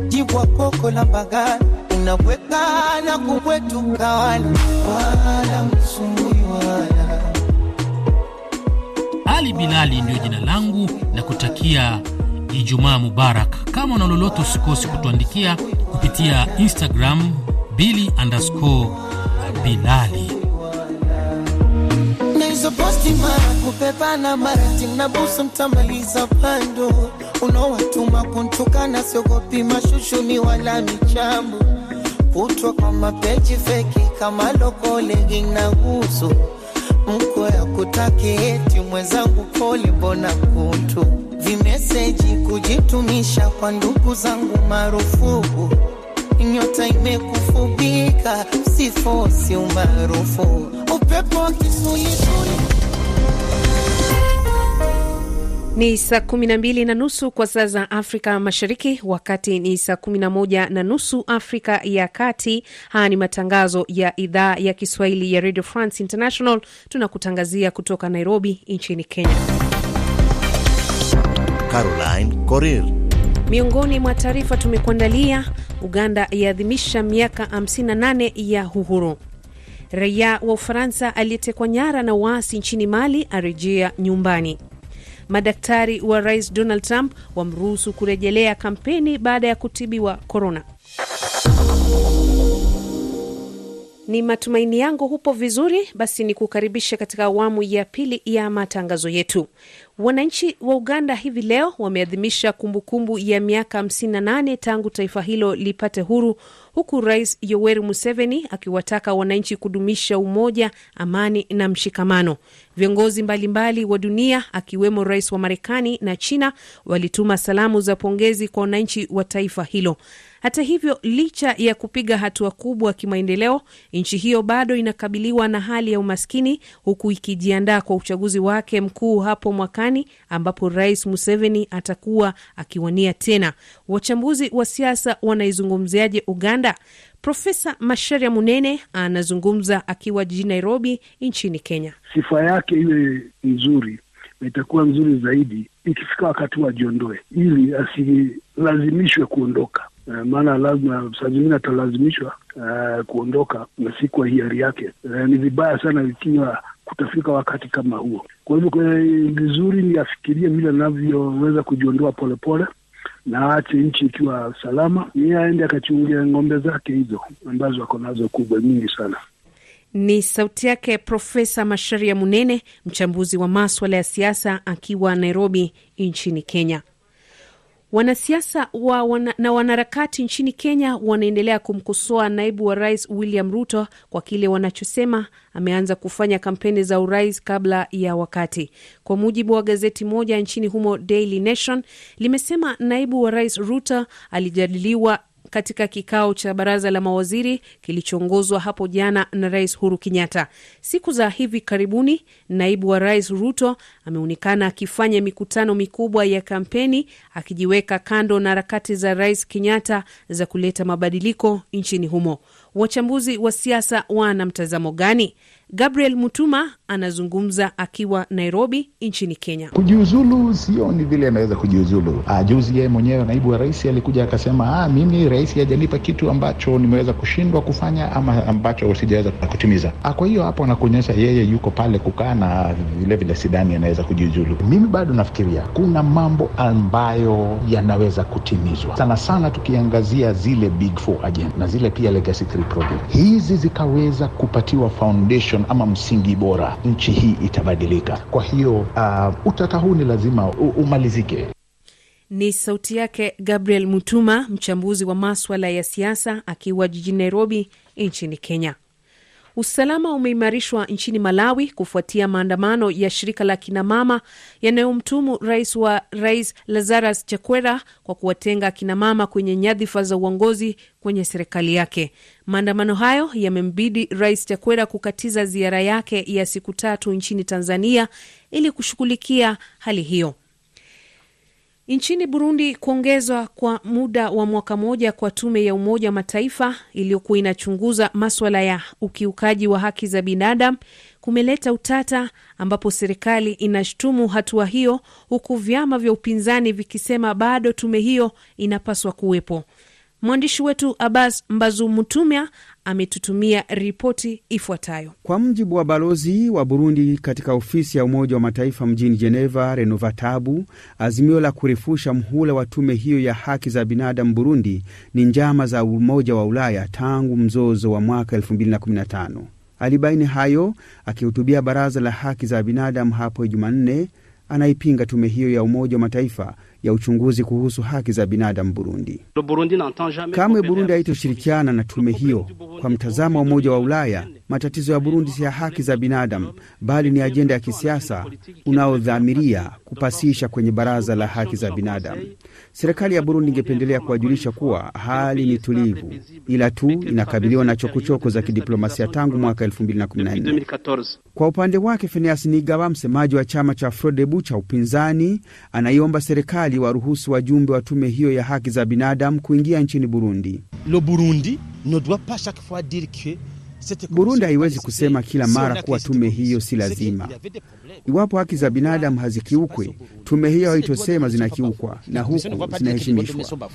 Jibwa koko la mbagani unabweka na kubwetuka wala wala msumbui Ali Bilali ndiyo jina langu na kutakia Ijumaa Mubarak. Kama una lolote, usikosi kutuandikia kupitia Instagram bili underscore bilali. na hizo posti mara kupepana mara timnabusu mtamaliza pando unaowatuma kuntukana siogopi mashushuni wala michambo kutwa kwa mapeji feki kama lokolegi na gusu mko ya kutaki eti mwenzangu pole mbona kutu vimeseji kujitumisha kwa ndugu zangu marufuku nyota imekufubika sifosi umaarufu. Upepo wa kisulisuli Ni saa kumi na mbili na nusu kwa saa za Afrika Mashariki, wakati ni saa kumi na moja na nusu Afrika ya Kati. Haya ni matangazo ya idhaa ya Kiswahili ya Radio France International. Tunakutangazia kutoka Nairobi nchini Kenya. Caroline Coril Miongoni mwa taarifa tumekuandalia: Uganda yaadhimisha miaka 58 ya uhuru. Raia wa Ufaransa aliyetekwa nyara na waasi nchini Mali arejea nyumbani. Madaktari wa rais Donald Trump wamruhusu kurejelea kampeni baada ya kutibiwa korona. Ni matumaini yangu hupo vizuri. Basi ni kukaribisha katika awamu ya pili ya matangazo yetu. Wananchi wa Uganda hivi leo wameadhimisha kumbukumbu ya miaka 58 tangu taifa hilo lipate huru, huku Rais Yoweri Museveni akiwataka wananchi kudumisha umoja, amani na mshikamano. Viongozi mbalimbali wa dunia akiwemo rais wa Marekani na China walituma salamu za pongezi kwa wananchi wa taifa hilo. Hata hivyo, licha ya kupiga hatua kubwa kimaendeleo, nchi hiyo bado inakabiliwa na hali ya umaskini, huku ikijiandaa kwa uchaguzi wake mkuu hapo mwakani, ambapo Rais Museveni atakuwa akiwania tena. Wachambuzi wa siasa wanaizungumziaje Uganda? Profesa Masharia Munene anazungumza akiwa jijini Nairobi nchini Kenya. Sifa yake iwe nzuri na itakuwa nzuri zaidi ikifika wakati wajiondoe, ili asilazimishwe kuondoka. Uh, maana lazima saa zingine atalazimishwa uh, kuondoka na si kwa hiari yake. Uh, ni vibaya sana ikiwa kutafika wakati kama huo. Kwa hivyo vizuri ni afikirie vile anavyoweza kujiondoa polepole na aache nchi ikiwa salama, yeye aende akachungia ng'ombe zake hizo ambazo ako nazo kubwa nyingi sana. Ni sauti yake Profesa Masharia Munene, mchambuzi wa maswala ya siasa akiwa Nairobi nchini Kenya. Wanasiasa wa wana, na wanaharakati nchini Kenya wanaendelea kumkosoa naibu wa rais William Ruto kwa kile wanachosema ameanza kufanya kampeni za urais kabla ya wakati. Kwa mujibu wa gazeti moja nchini humo Daily Nation limesema naibu wa rais Ruto alijadiliwa katika kikao cha baraza la mawaziri kilichoongozwa hapo jana na rais Uhuru Kenyatta. Siku za hivi karibuni, naibu wa rais Ruto ameonekana akifanya mikutano mikubwa ya kampeni, akijiweka kando na harakati za rais Kenyatta za kuleta mabadiliko nchini humo. Wachambuzi wa siasa wana mtazamo gani? Gabriel Mutuma anazungumza akiwa Nairobi nchini Kenya. Kujiuzulu sioni vile anaweza kujiuzulu. Ah, juzi yeye mwenyewe naibu wa rais alikuja akasema, ah, mimi rais hajanipa kitu ambacho nimeweza kushindwa kufanya ama ambacho sijaweza kutimiza. Ah, kwa hiyo hapo anakuonyesha yeye yuko pale kukaa na vile vile sidani anaweza kujiuzulu. Mimi bado nafikiria kuna mambo ambayo yanaweza kutimizwa, sana sana tukiangazia zile big four agenda na zile pia legacy three project, hizi zikaweza kupatiwa foundation ama msingi bora, nchi hii itabadilika. Kwa hiyo uh, utata huu ni lazima umalizike. Ni sauti yake Gabriel Mutuma, mchambuzi wa maswala ya siasa akiwa jijini Nairobi nchini Kenya. Usalama umeimarishwa nchini Malawi kufuatia maandamano ya shirika la kinamama yanayomtumu rais wa rais Lazarus Chakwera kwa kuwatenga kinamama kwenye nyadhifa za uongozi kwenye serikali yake. Maandamano hayo yamembidi rais Chakwera kukatiza ziara yake ya siku tatu nchini Tanzania ili kushughulikia hali hiyo. Nchini Burundi, kuongezwa kwa muda wa mwaka moja kwa tume ya Umoja wa Mataifa iliyokuwa inachunguza maswala ya ukiukaji wa haki za binadamu kumeleta utata, ambapo serikali inashutumu hatua hiyo, huku vyama vya upinzani vikisema bado tume hiyo inapaswa kuwepo. Mwandishi wetu Abbas Mbazumutumia ametutumia ripoti ifuatayo. Kwa mjibu wa balozi wa Burundi katika ofisi ya Umoja wa Mataifa mjini Geneva, Renova Tabu, azimio la kurefusha mhula wa tume hiyo ya haki za binadamu Burundi ni njama za Umoja wa Ulaya tangu mzozo wa mwaka 2015. Alibaini hayo akihutubia Baraza la Haki za Binadamu hapo Jumanne. Anaipinga tume hiyo ya Umoja wa Mataifa ya uchunguzi kuhusu haki za binadamu Burundi. Kamwe Burundi haitoshirikiana na tume hiyo. Kwa mtazamo wa Umoja wa Ulaya, matatizo ya Burundi si ya haki za binadamu, bali ni ajenda ya kisiasa unaodhamiria kupasisha kwenye Baraza la Haki za Binadamu. Serikali ya Burundi ingependelea kuwajulisha kuwa hali ni tulivu, ila tu inakabiliwa na chokochoko za kidiplomasia tangu mwaka 2014. Kwa upande wake, Phineas Nigaba, msemaji wa chama cha Frodebu cha upinzani, anaiomba serikali waruhusu wajumbe wa tume hiyo ya haki za binadamu kuingia nchini Burundi. Le Burundi ne doit pas chaque fois dire que Burundi haiwezi kusema kila mara kuwa tume hiyo si lazima. Iwapo haki za binadamu hazikiukwe, tume hiyo haitosema zinakiukwa na huku zinaheshimishwa.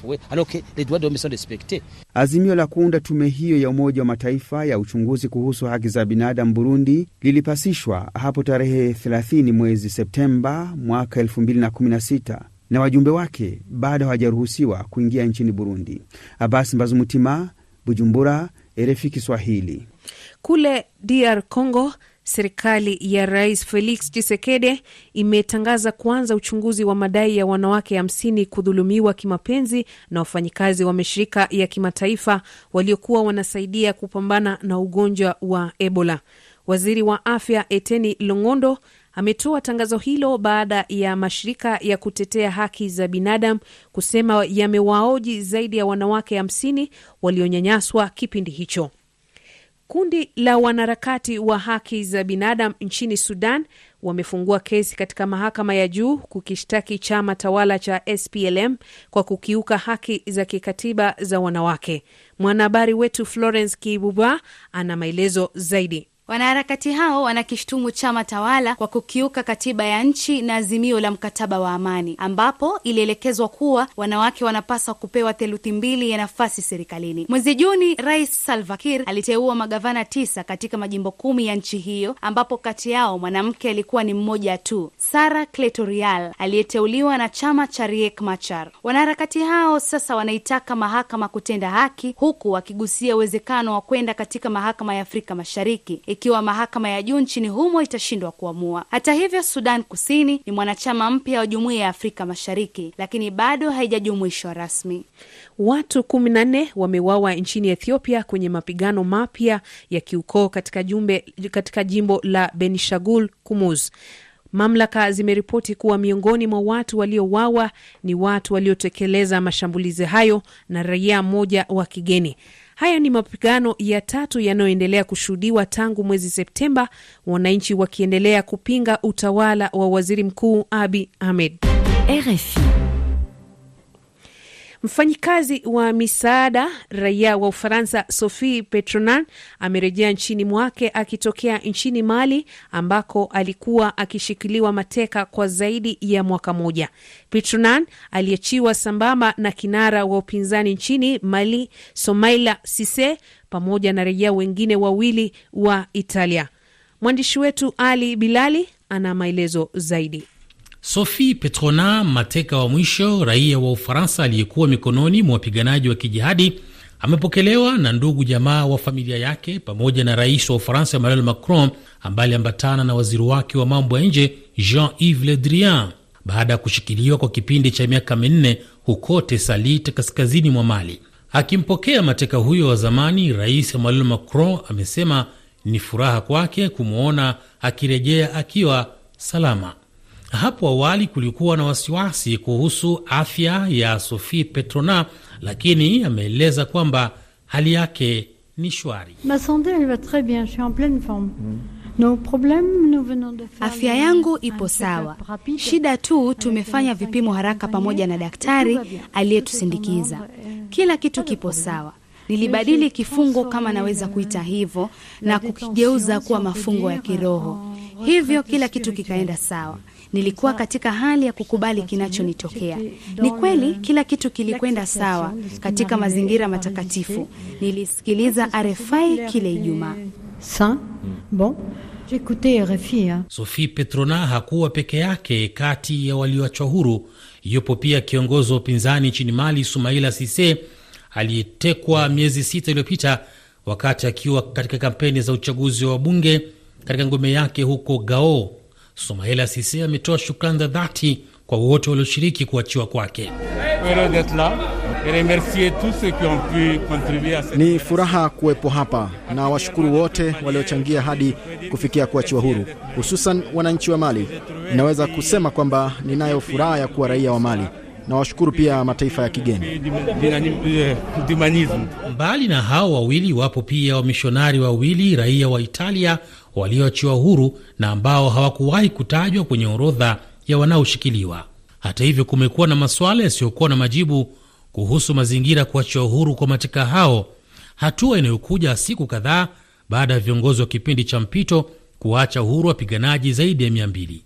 Azimio la kuunda tume hiyo ya Umoja wa Mataifa ya uchunguzi kuhusu haki za binadamu Burundi lilipasishwa hapo tarehe 30 mwezi Septemba mwaka 2016 na wajumbe wake bado hawajaruhusiwa kuingia nchini Burundi. Abasi Mbazumutima, Bujumbura, RFI Kiswahili. Kule DR Congo, serikali ya Rais Felix Tshisekedi imetangaza kuanza uchunguzi wa madai ya wanawake hamsini kudhulumiwa kimapenzi na wafanyikazi wa mashirika ya kimataifa waliokuwa wanasaidia kupambana na ugonjwa wa Ebola. Waziri wa afya Eteni Longondo ametoa tangazo hilo baada ya mashirika ya kutetea haki za binadamu kusema yamewaoji zaidi ya wanawake hamsini walionyanyaswa kipindi hicho. Kundi la wanaharakati wa haki za binadamu nchini Sudan wamefungua kesi katika mahakama ya juu kukishtaki chama tawala cha SPLM kwa kukiuka haki za kikatiba za wanawake. Mwanahabari wetu Florence Kibuba ana maelezo zaidi. Wanaharakati hao wanakishtumu chama tawala kwa kukiuka katiba ya nchi na azimio la mkataba wa amani, ambapo ilielekezwa kuwa wanawake wanapaswa kupewa theluthi mbili ya nafasi serikalini. Mwezi Juni, Rais Salva Kiir aliteua magavana tisa katika majimbo kumi ya nchi hiyo, ambapo kati yao mwanamke alikuwa ni mmoja tu, Sara Kletorial aliyeteuliwa na chama cha Riek Machar. Wanaharakati hao sasa wanaitaka mahakama kutenda haki, huku wakigusia uwezekano wa kwenda katika mahakama ya Afrika Mashariki ikiwa mahakama ya juu nchini humo itashindwa kuamua. Hata hivyo, Sudan Kusini ni mwanachama mpya wa Jumuiya ya Afrika Mashariki, lakini bado haijajumuishwa rasmi. Watu kumi na nne wameuawa nchini Ethiopia kwenye mapigano mapya ya kiukoo katika, jumbe, katika jimbo la Benishagul Kumuz. Mamlaka zimeripoti kuwa miongoni mwa watu waliouawa ni watu waliotekeleza mashambulizi hayo na raia mmoja wa kigeni. Haya ni mapigano ya tatu yanayoendelea kushuhudiwa tangu mwezi Septemba, wananchi wakiendelea kupinga utawala wa waziri mkuu Abi Ahmed. RFI. Mfanyikazi wa misaada raia wa Ufaransa Sophie Petronan amerejea nchini mwake akitokea nchini Mali ambako alikuwa akishikiliwa mateka kwa zaidi ya mwaka moja. Petronan aliachiwa sambamba na kinara wa upinzani nchini Mali Somaila Sise pamoja na raia wengine wawili wa Italia. Mwandishi wetu Ali Bilali ana maelezo zaidi. Sophie Petrona, mateka wa mwisho raia wa Ufaransa aliyekuwa mikononi mwa wapiganaji wa kijihadi, amepokelewa na ndugu jamaa wa familia yake pamoja na rais wa Ufaransa Emmanuel Macron, ambaye aliambatana na waziri wake wa mambo ya nje Jean-Yves Le Drian baada ya kushikiliwa kwa kipindi cha miaka minne huko Tesalit, kaskazini mwa Mali. Akimpokea mateka huyo wa zamani, rais Emmanuel Macron amesema ni furaha kwake kumwona akirejea akiwa salama. Hapo awali kulikuwa na wasiwasi kuhusu afya ya Sophie Petrona, lakini ameeleza kwamba hali yake ni shwari. Afya yangu ipo sawa. Shida tu tumefanya vipimo haraka pamoja na daktari aliyetusindikiza. Kila kitu kipo sawa. Nilibadili kifungo kama naweza kuita hivyo, na kukigeuza kuwa mafungo ya kiroho. hivyo kila kitu kikaenda sawa. Nilikuwa katika hali ya kukubali kinachonitokea. Ni kweli kila kitu kilikwenda sawa katika mazingira matakatifu. Nilisikiliza RFI kile Ijumaa. Bon, j'écoutais RFI. Hein. Sophie Petrona hakuwa peke yake kati ya walioachwa huru. Yupo pia kiongozi wa upinzani nchini Mali, Sumaila Sise, aliyetekwa miezi sita iliyopita wakati akiwa katika kampeni za uchaguzi wa bunge katika ngome yake huko Gao. Sumaila Sise ametoa shukrani za dhati kwa wote walioshiriki kuachiwa kwake. Ni furaha kuwepo hapa na washukuru wote waliochangia hadi kufikia kuachiwa huru, hususan wananchi wa Mali. Ninaweza kusema kwamba ninayo furaha ya kuwa raia wa Mali na washukuru pia mataifa ya kigeni. Mbali na hao wawili, wapo pia wamishonari wawili raia wa Italia walioachiwa huru na ambao hawakuwahi kutajwa kwenye orodha ya wanaoshikiliwa. Hata hivyo, kumekuwa na masuala yasiyokuwa na majibu kuhusu mazingira kuachiwa huru kwa mateka hao, hatua inayokuja siku kadhaa baada ya viongozi wa kipindi cha mpito kuwaacha uhuru wapiganaji zaidi ya mia mbili.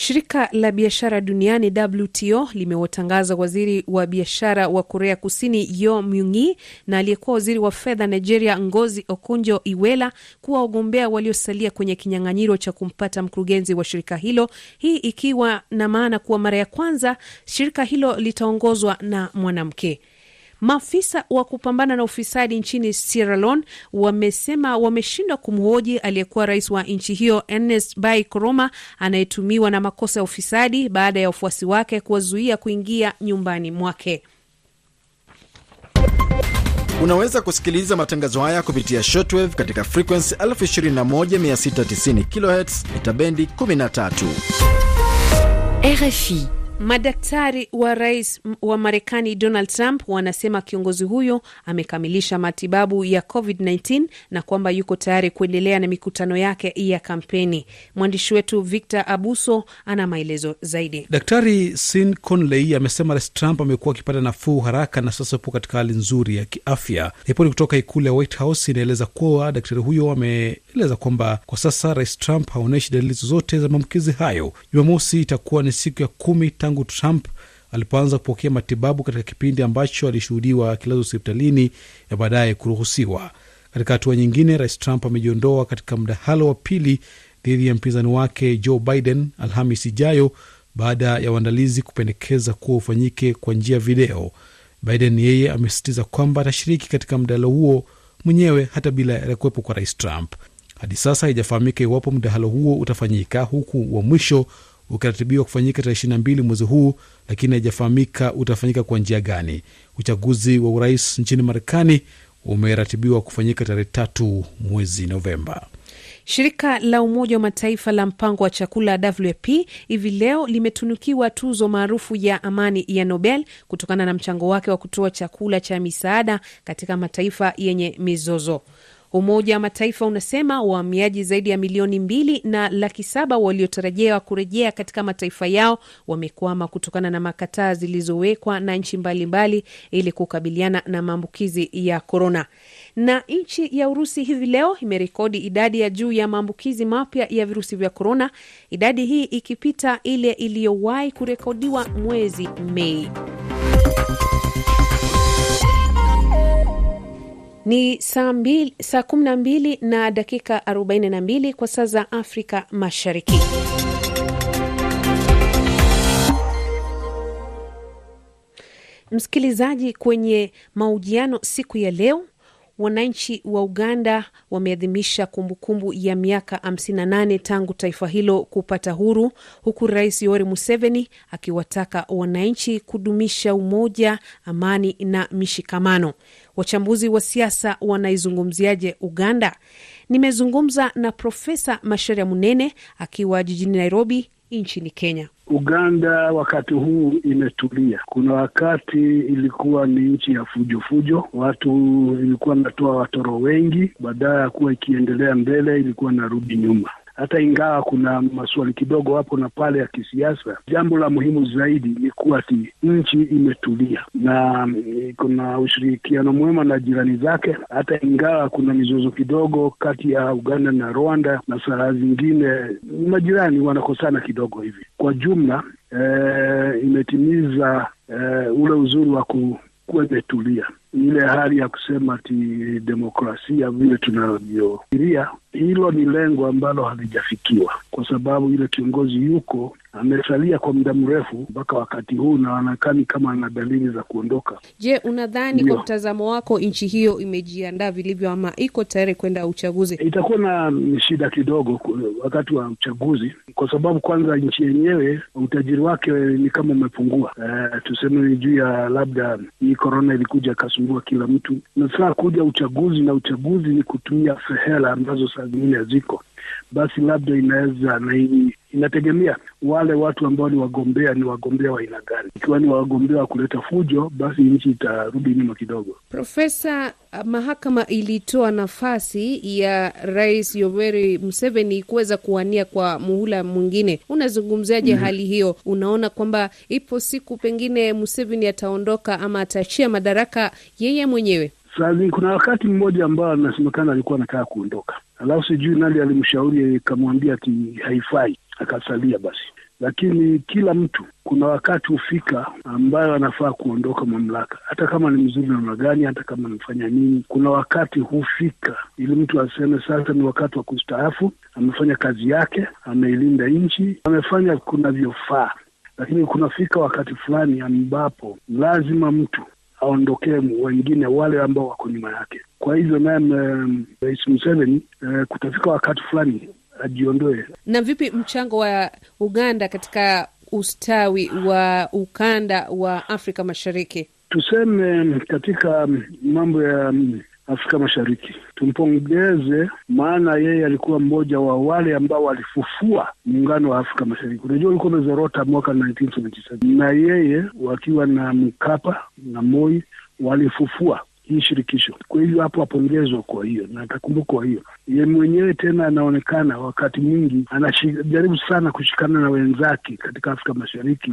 Shirika la biashara duniani WTO limewatangaza waziri wa biashara wa Korea Kusini Yo Myung na aliyekuwa waziri wa fedha Nigeria Ngozi Okonjo Iweala kuwa wagombea waliosalia kwenye kinyang'anyiro cha kumpata mkurugenzi wa shirika hilo, hii ikiwa na maana kuwa mara ya kwanza shirika hilo litaongozwa na mwanamke. Maafisa wa kupambana na ufisadi nchini Sierra Leone wamesema wameshindwa kumhoji aliyekuwa rais wa nchi hiyo Ernest Bai Koroma anayetumiwa na makosa ya ufisadi baada ya wafuasi wake kuwazuia kuingia nyumbani mwake. Unaweza kusikiliza matangazo haya kupitia shortwave katika frequency 21690 kHz itabendi 13. RFI. Madaktari wa rais wa Marekani Donald Trump wanasema kiongozi huyo amekamilisha matibabu ya COVID-19 na kwamba yuko tayari kuendelea na mikutano yake ya kampeni. Mwandishi wetu Victor Abuso ana maelezo zaidi. Daktari Sean Conley amesema rais Trump amekuwa akipata nafuu haraka na sasa upo katika hali nzuri ya kiafya. Ripoti kutoka ikulu ya White House inaeleza kuwa daktari huyo ameeleza kwamba kwa sasa rais Trump haonyeshi dalili zozote za maambukizi hayo. Jumamosi itakuwa ni siku ya kumi tangu Trump alipoanza kupokea matibabu katika kipindi ambacho alishuhudiwa akilazwa hospitalini na baadaye kuruhusiwa. Katika hatua nyingine, rais Trump amejiondoa katika mdahalo wa pili dhidi ya mpinzani wake Joe Biden Alhamis ijayo baada ya waandalizi kupendekeza kuwa ufanyike kwa njia ya video. Biden yeye amesisitiza kwamba atashiriki katika mdahalo huo mwenyewe hata bila ya kuwepo kwa rais Trump. Hadi sasa haijafahamika iwapo mdahalo huo utafanyika, huku wa mwisho ukiratibiwa kufanyika tarehe ishirini na mbili mwezi huu, lakini haijafahamika utafanyika kwa njia gani. Uchaguzi wa urais nchini Marekani umeratibiwa kufanyika tarehe tatu mwezi Novemba. Shirika la Umoja wa Mataifa la mpango wa chakula WFP hivi leo limetunukiwa tuzo maarufu ya amani ya Nobel kutokana na mchango wake wa kutoa chakula cha misaada katika mataifa yenye mizozo. Umoja wa Mataifa unasema wahamiaji zaidi ya milioni mbili na laki saba waliotarajiwa kurejea katika mataifa yao wamekwama kutokana na makataa zilizowekwa na nchi mbalimbali ili kukabiliana na maambukizi ya korona. Na nchi ya Urusi hivi leo imerekodi idadi ya juu ya maambukizi mapya ya virusi vya korona, idadi hii ikipita ile iliyowahi kurekodiwa mwezi Mei. Ni saa mbili, saa kumi na mbili na dakika arobaini na mbili kwa saa za Afrika Mashariki. Msikilizaji, kwenye mahojiano siku ya leo wananchi wa Uganda wameadhimisha kumbukumbu ya miaka 58 tangu taifa hilo kupata huru, huku Rais Yoweri Museveni akiwataka wananchi kudumisha umoja, amani na mishikamano. Wachambuzi wa siasa wanaizungumziaje Uganda? Nimezungumza na Profesa Masharia Munene akiwa jijini Nairobi nchini Kenya. Uganda wakati huu imetulia. Kuna wakati ilikuwa ni nchi ya fujofujo fujo, watu ilikuwa natoa watoro wengi, baadaye ya kuwa ikiendelea mbele ilikuwa narudi nyuma. Hata ingawa kuna maswali kidogo hapo na pale ya kisiasa, jambo la muhimu zaidi ni kuwa ti nchi imetulia na mm, kuna ushirikiano mwema na jirani zake, hata ingawa kuna mizozo kidogo kati ya Uganda na Rwanda na saa zingine majirani wanakosana kidogo hivi. Kwa jumla e, imetimiza e, ule uzuri wa ku kuwa imetulia ile hali ya kusema ti demokrasia vile tunavyofikiria, hilo ni lengo ambalo halijafikiwa kwa sababu yule kiongozi yuko amesalia kwa muda mrefu mpaka wakati huu na anaonekani kama ana dalili za kuondoka. Je, unadhani kwa mtazamo wako nchi hiyo imejiandaa vilivyo ama iko tayari kwenda uchaguzi? Itakuwa na shida kidogo wakati wa uchaguzi, kwa sababu kwanza nchi yenyewe utajiri wake ni kama umepungua. E, tuseme ni juu ya labda hii korona ilikuja ikasumbua kila mtu, na saa kuja uchaguzi, na uchaguzi ni kutumia fehela ambazo saa zingine haziko, basi labda inaweza na hii inategemea wale watu ambao ni wagombea ni wagombea wa aina gani. Ikiwa ni wagombea wa kuleta fujo, basi nchi itarudi nyuma kidogo. Profesa, mahakama ilitoa nafasi ya Rais Yoweri Museveni kuweza kuwania kwa muhula mwingine. Unazungumziaje Mhm. hali hiyo? Unaona kwamba ipo siku pengine Museveni ataondoka ama ataachia madaraka yeye mwenyewe? Sasa kuna wakati mmoja ambao anasemekana alikuwa anataka kuondoka, alafu sijui nani alimshauri akamwambia ati haifai, akasalia basi. Lakini kila mtu kuna wakati hufika ambayo anafaa kuondoka mamlaka, hata kama ni mzuri namna gani, hata kama amefanya nini, kuna wakati hufika ili mtu aseme sasa ni wakati wa kustaafu. Amefanya kazi yake, ameilinda nchi, amefanya kunavyofaa, lakini kunafika wakati fulani ambapo lazima mtu aondokee wengine wale ambao wako nyuma yake. Kwa hivyo naye mm, Rais Museveni eh, kutafika wakati fulani ajiondoe. Na vipi mchango wa Uganda katika ustawi wa ukanda wa Afrika Mashariki? Tuseme katika mm, mambo ya Afrika Mashariki tumpongeze, maana yeye alikuwa mmoja wa wale ambao walifufua muungano wa Afrika Mashariki. Unajua ulikuwa umezorota mwaka 1977 na yeye wakiwa na Mkapa na Moi walifufua hii shirikisho. Kwa hivyo hapo apongezwa kwa hiyo na atakumbukwa hiyo. Ye mwenyewe tena anaonekana wakati mwingi anajaribu sana kushikana na wenzake katika Afrika Mashariki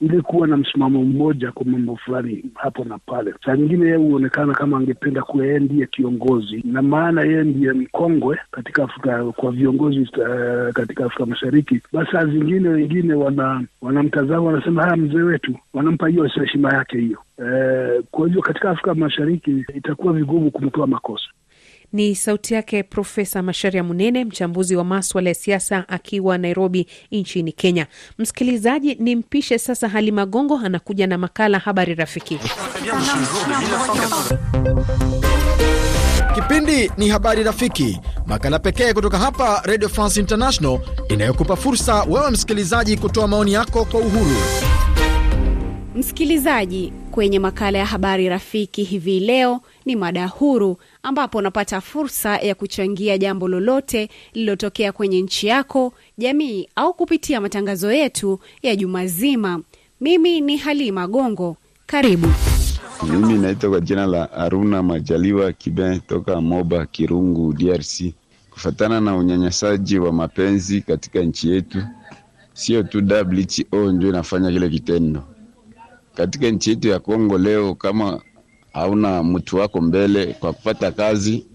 ili kuwa na msimamo mmoja kwa mambo fulani hapo na pale. Saa nyingine yeye huonekana kama angependa kuwa yeye ndiye kiongozi, na maana yeye ndiye mkongwe katika Afrika kwa viongozi uh, katika Afrika Mashariki. Basi saa zingine wengine wana wanamtazama wanasema, haya mzee wetu, wanampa hiyo heshima yake hiyo. Uh, kwa hivyo katika Afrika Mashariki itakuwa vigumu kumtoa makosa. Ni sauti yake Profesa Masharia Munene, mchambuzi wa maswala ya siasa akiwa Nairobi nchini Kenya. Msikilizaji, ni mpishe sasa Halima Gongo anakuja na makala Habari Rafiki. Kipindi ni Habari Rafiki, makala pekee kutoka hapa Radio France International inayokupa fursa wewe msikilizaji kutoa maoni yako kwa uhuru. Msikilizaji, kwenye makala ya habari rafiki hivi leo ni mada huru, ambapo unapata fursa ya kuchangia jambo lolote lililotokea kwenye nchi yako, jamii, au kupitia matangazo yetu ya juma zima. Mimi ni Halima Gongo, karibu. Mimi naitwa kwa jina la Aruna Majaliwa Kibe toka Moba Kirungu, DRC. Kufatana na unyanyasaji wa mapenzi katika nchi yetu, sio tu WHO ndio inafanya kile kitendo katika nchi yetu ya Kongo leo, kama hauna mtu wako mbele kwa kupata kazi,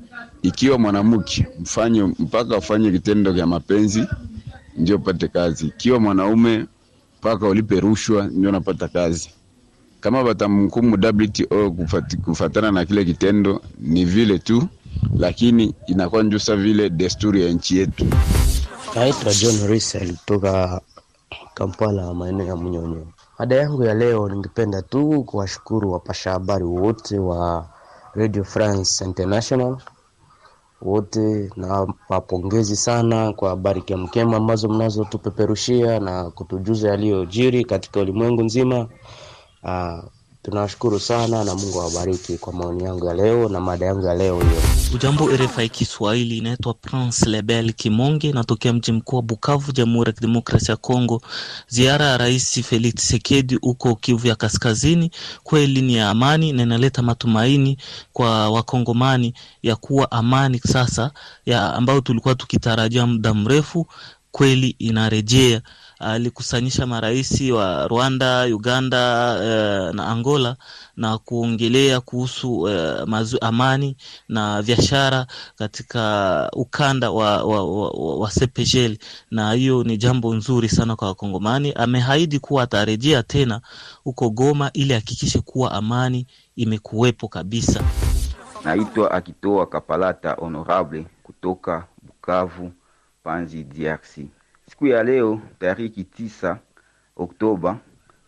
ikiwa mwanamke mfanye mpaka ufanye kitendo cha mapenzi ndio upate kazi, ikiwa mwanaume mpaka ulipe rushwa ndio unapata kazi. Kama batamhukumu WTO kufatana na kile kitendo ni vile tu, lakini inakuwa njusa vile desturi ya nchi yetu. Naitwa John Risel toka Kampala, maeneo ya Munyonyo. Mada yangu ya leo, ningependa tu kuwashukuru wapasha habari wote wa Radio France International wote, na wapongezi sana kwa habari kemkema ambazo mnazotupeperushia na kutujuza yaliyojiri katika ulimwengu nzima. Uh, Tunawashukuru sana na Mungu awabariki kwa maoni yangu ya leo na mada yangu ya leo hiyo. Ujambo RFI Kiswahili, inaitwa Prince Lebel Kimonge, natokea mji mkuu wa Bukavu, Jamhuri ya Kidemokrasia ya Kongo. Ziara ya Rais Felix Tshisekedi huko Kivu ya Kaskazini kweli ni ya amani na inaleta matumaini kwa Wakongomani ya kuwa amani sasa ya ambayo tulikuwa tukitarajia muda mrefu kweli inarejea. Alikusanyisha marais wa Rwanda, Uganda uh, na Angola na kuongelea kuhusu uh, mazu, amani na biashara katika ukanda wa, wa, wa, wa, CEPGL, na hiyo ni jambo nzuri sana kwa Wakongomani. Ameahidi kuwa atarejea tena huko Goma ili ahakikishe kuwa amani imekuwepo kabisa. Naitwa Akitoa Kapalata Honorable kutoka Bukavu Panzi DRC. Siku ya leo tariki tisa Oktoba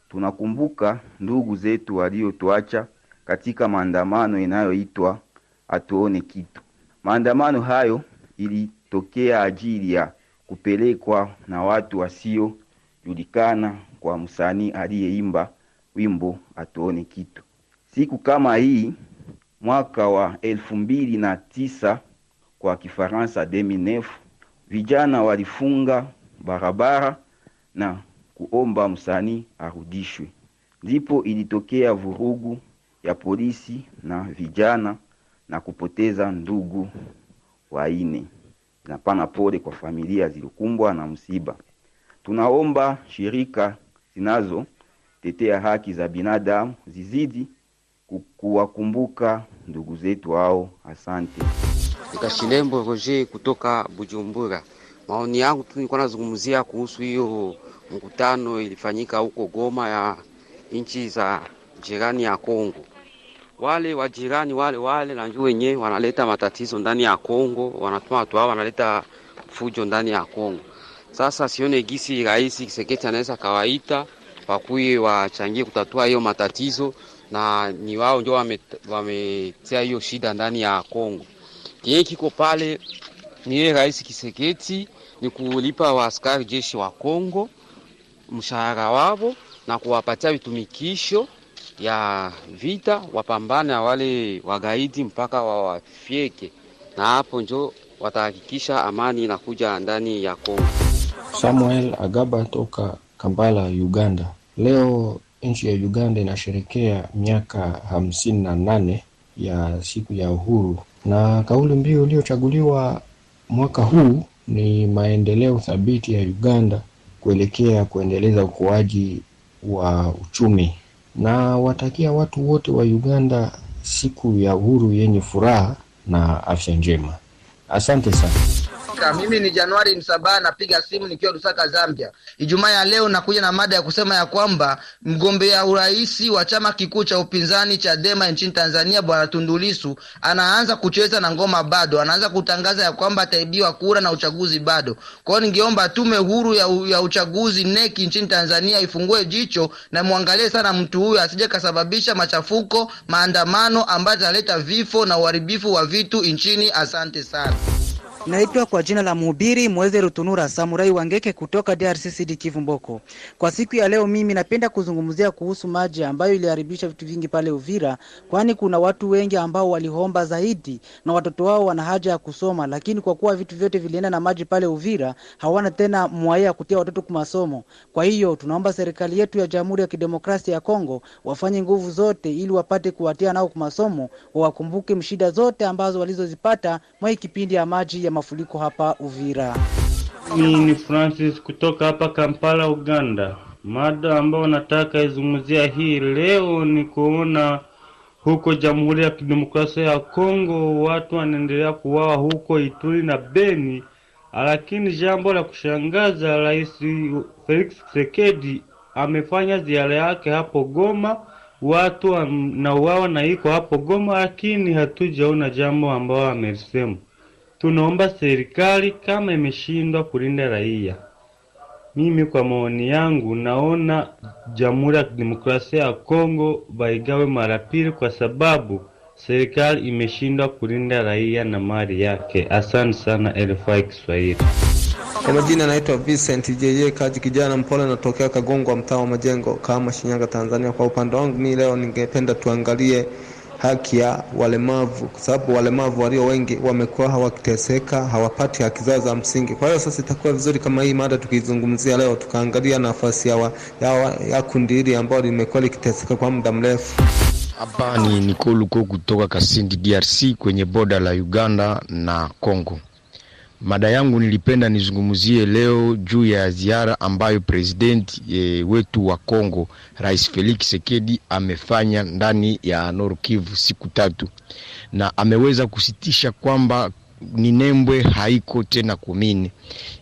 tunakumbuka ndugu zetu waliotuacha katika maandamano inayoitwa hatuone kitu. Maandamano hayo ilitokea ajili ya kupelekwa na watu wasiojulikana kwa msanii aliyeimba wimbo hatuone kitu. Siku kama hii mwaka wa elfu mbili na tisa kwa Kifaransa 2009 vijana walifunga barabara na kuomba msanii arudishwe. Ndipo ilitokea vurugu ya polisi na vijana na kupoteza ndugu waine. Napana pole kwa familia zilikumbwa na msiba. Tunaomba shirika zinazotetea haki za binadamu zizidi kuwakumbuka ndugu zetu hao. Asante. Kashilembo Roger kutoka Bujumbura. Maoni yangu tu nilikuwa nazungumzia kuhusu hiyo mkutano ilifanyika huko Goma ya nchi za jirani ya Kongo. Wale wa jirani wale wale najua wenyewe wanaleta matatizo ndani ya Kongo, wanatuma watu hao wanaleta fujo ndani ya Kongo. Sasa sione gisi Rais Kiseketi anaweza kawaita wakuye wachangie kutatua hiyo matatizo, na ni wao ndio wametia hiyo shida ndani ya Kongo. Kenye kiko pale ni yeye Rais Kiseketi ni kulipa waaskari jeshi wa Kongo mshahara wao na kuwapatia vitumikisho ya vita, wapambane na wale wagaidi mpaka wawafyeke, na hapo njo watahakikisha amani inakuja ndani ya Kongo. Samuel Agaba toka Kampala, Uganda. Leo nchi ya Uganda inasherekea miaka hamsini na nane ya siku ya uhuru, na kauli mbiu iliyochaguliwa mwaka huu ni maendeleo thabiti ya Uganda kuelekea kuendeleza ukuaji wa uchumi, na watakia watu wote wa Uganda siku ya uhuru yenye furaha na afya njema. Asante sana. Mimi ni Januari Msabaha, napiga simu nikiwa Lusaka, Zambia. Ijumaa ya leo nakuja na mada ya kusema ya kwamba mgombea urais wa chama kikuu cha upinzani Chadema nchini Tanzania Bwana Tundulisu anaanza kucheza na ngoma bado, anaanza kutangaza ya kwamba ataibiwa kura na uchaguzi bado. Kwa hiyo ningeomba tume huru ya, ya uchaguzi neki nchini Tanzania ifungue jicho na mwangalie sana mtu huyo asije kasababisha machafuko, maandamano ambayo ataleta vifo na uharibifu wa vitu nchini. Asante sana. Naitwa kwa jina la mhubiri Mweze Rutunura Samurai Wangeke kutoka DRC CD Kivu Mboko. Kwa siku ya leo, mimi napenda kuzungumzia kuhusu maji ambayo iliharibisha vitu vingi pale Uvira, kwani kuna watu wengi ambao waliomba zaidi na watoto wao wana haja ya kusoma, lakini kwa kuwa vitu vyote vilienda na maji pale Uvira, hawana tena mwaya ya kutia watoto kwa masomo. Kwa hiyo tunaomba serikali yetu ya Jamhuri ya Kidemokrasia ya Kongo wafanye nguvu zote ili wapate kuwatia nao kwa masomo, wawakumbuke mshida zote ambazo walizozipata mwa kipindi ya maji ya mafuriko hapa Uvira. Mimi ni Francis kutoka hapa Kampala, Uganda. Mada ambayo nataka izungumzia hii leo ni kuona huko Jamhuri ya Kidemokrasia ya Kongo watu wanaendelea kuwawa huko Ituri na Beni, lakini jambo la kushangaza, Rais Felix Tshisekedi amefanya ziara yake hapo Goma, watu wanauawa na iko hapo Goma, lakini hatujaona jambo ambao amesema. Tunaomba serikali kama imeshindwa kulinda raia. Mimi kwa maoni yangu naona Jamhuri ya Kidemokrasia ya Kongo baigawe mara pili, kwa sababu serikali imeshindwa kulinda raia na mali yake. Asante sana RFI Kiswahili. Kwa majina anaitwa Vincent JJ Kaji, kijana mpole, natokea Kagongwa, mtaa wa Majengo, kama Shinyanga, Tanzania. Kwa upande wangu mi leo ningependa tuangalie haki ya walemavu, kwa sababu walemavu walio wengi wamekuwa hawakiteseka, hawapati haki zao za msingi. Kwa hiyo sasa itakuwa vizuri kama hii mada tukizungumzia leo, tukaangalia nafasi ya, ya, ya kundi hili ambalo limekuwa likiteseka kwa muda mrefu. Hapa ni Nikoluko kutoka Kasindi, DRC, kwenye boda la Uganda na Congo. Mada yangu nilipenda nizungumzie leo juu ya ziara ambayo president e, wetu wa Kongo Rais Felix Tshisekedi amefanya ndani ya Nord Kivu siku tatu, na ameweza kusitisha kwamba Minembwe haiko tena komini.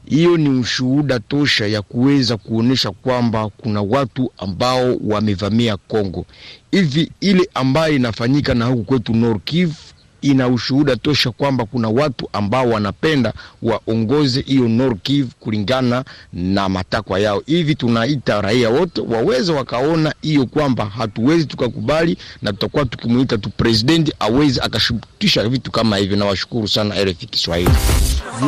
Hiyo ni ushuhuda tosha ya kuweza kuonesha kwamba kuna watu ambao wamevamia Kongo. Hivi ile ambayo inafanyika na huku kwetu Nord Kivu ina ushuhuda tosha kwamba kuna watu ambao wanapenda waongoze hiyo Nord Kivu kulingana na matakwa yao. Hivi tunaita raia wote waweze wakaona hiyo kwamba hatuwezi tukakubali, na tutakuwa tukimuita tu president awezi akashutisha vitu kama hivyo. Nawashukuru sana RFI Kiswahili.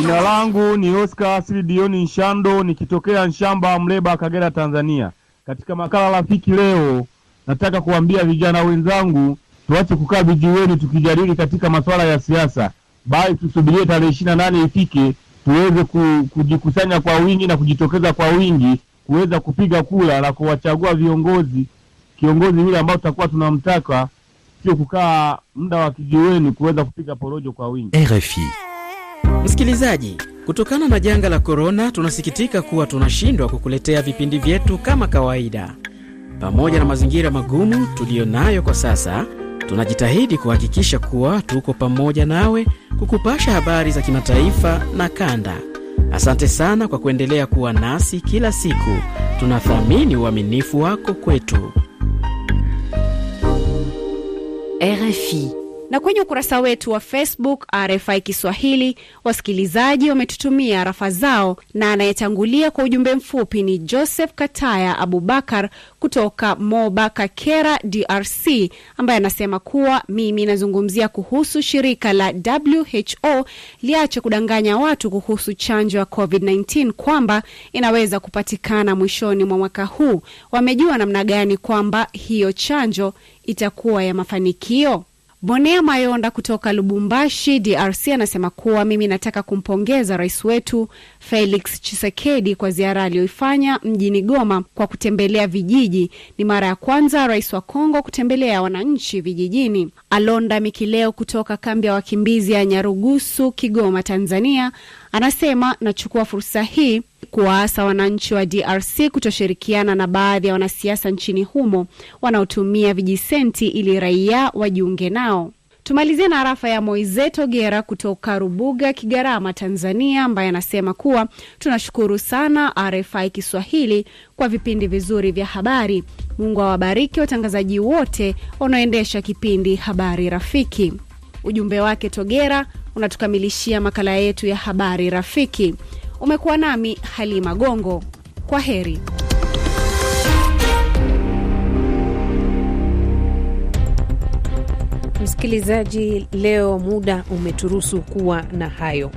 Jina langu ni Oscar sridioni Dioni Nshando nikitokea Nshamba, Mleba, Kagera, Tanzania. Katika makala rafiki leo, nataka kuambia vijana wenzangu tuache kukaa vijiweni tukijadili katika masuala ya siasa, bali tusubirie tarehe ishirini na nane ifike tuweze ku, kujikusanya kwa wingi na kujitokeza kwa wingi kuweza kupiga kura na kuwachagua viongozi, kiongozi yule ambao tutakuwa tunamtaka, sio kukaa muda wa kijiweni kuweza kupiga porojo kwa wingi. RFI. Msikilizaji, kutokana na janga la korona, tunasikitika kuwa tunashindwa kukuletea vipindi vyetu kama kawaida. Pamoja na mazingira magumu tuliyo nayo kwa sasa tunajitahidi kuhakikisha kuwa tuko pamoja nawe kukupasha habari za kimataifa na kanda. Asante sana kwa kuendelea kuwa nasi kila siku. Tunathamini uaminifu wako kwetu. RFI na kwenye ukurasa wetu wa Facebook RFI Kiswahili, wasikilizaji wametutumia rafa zao, na anayetangulia kwa ujumbe mfupi ni Joseph Kataya Abubakar kutoka Moba Kakera, DRC, ambaye anasema kuwa mimi nazungumzia kuhusu shirika la WHO liache kudanganya watu kuhusu chanjo ya COVID-19 kwamba inaweza kupatikana mwishoni mwa mwaka huu. Wamejua namna gani kwamba hiyo chanjo itakuwa ya mafanikio? Bonea Mayonda kutoka Lubumbashi, DRC anasema kuwa mimi nataka kumpongeza rais wetu Felix Tshisekedi kwa ziara aliyoifanya mjini Goma kwa kutembelea vijiji. Ni mara ya kwanza rais wa Kongo kutembelea wananchi vijijini. Alonda Mikileo kutoka kambi ya wakimbizi ya Nyarugusu, Kigoma, Tanzania anasema nachukua fursa hii kuwaasa wananchi wa DRC kutoshirikiana na baadhi ya wanasiasa nchini humo wanaotumia vijisenti ili raia wajiunge nao. Tumalizie na arafa ya Moizeto Gera kutoka Rubuga, Kigarama, Tanzania, ambaye anasema kuwa tunashukuru sana RFI Kiswahili kwa vipindi vizuri vya habari. Mungu awabariki watangazaji wote wanaoendesha kipindi Habari Rafiki. Ujumbe wake Togera unatukamilishia makala yetu ya Habari Rafiki. Umekuwa nami Halima Gongo. Kwa heri. Msikilizaji, leo muda umeturuhusu kuwa na hayo.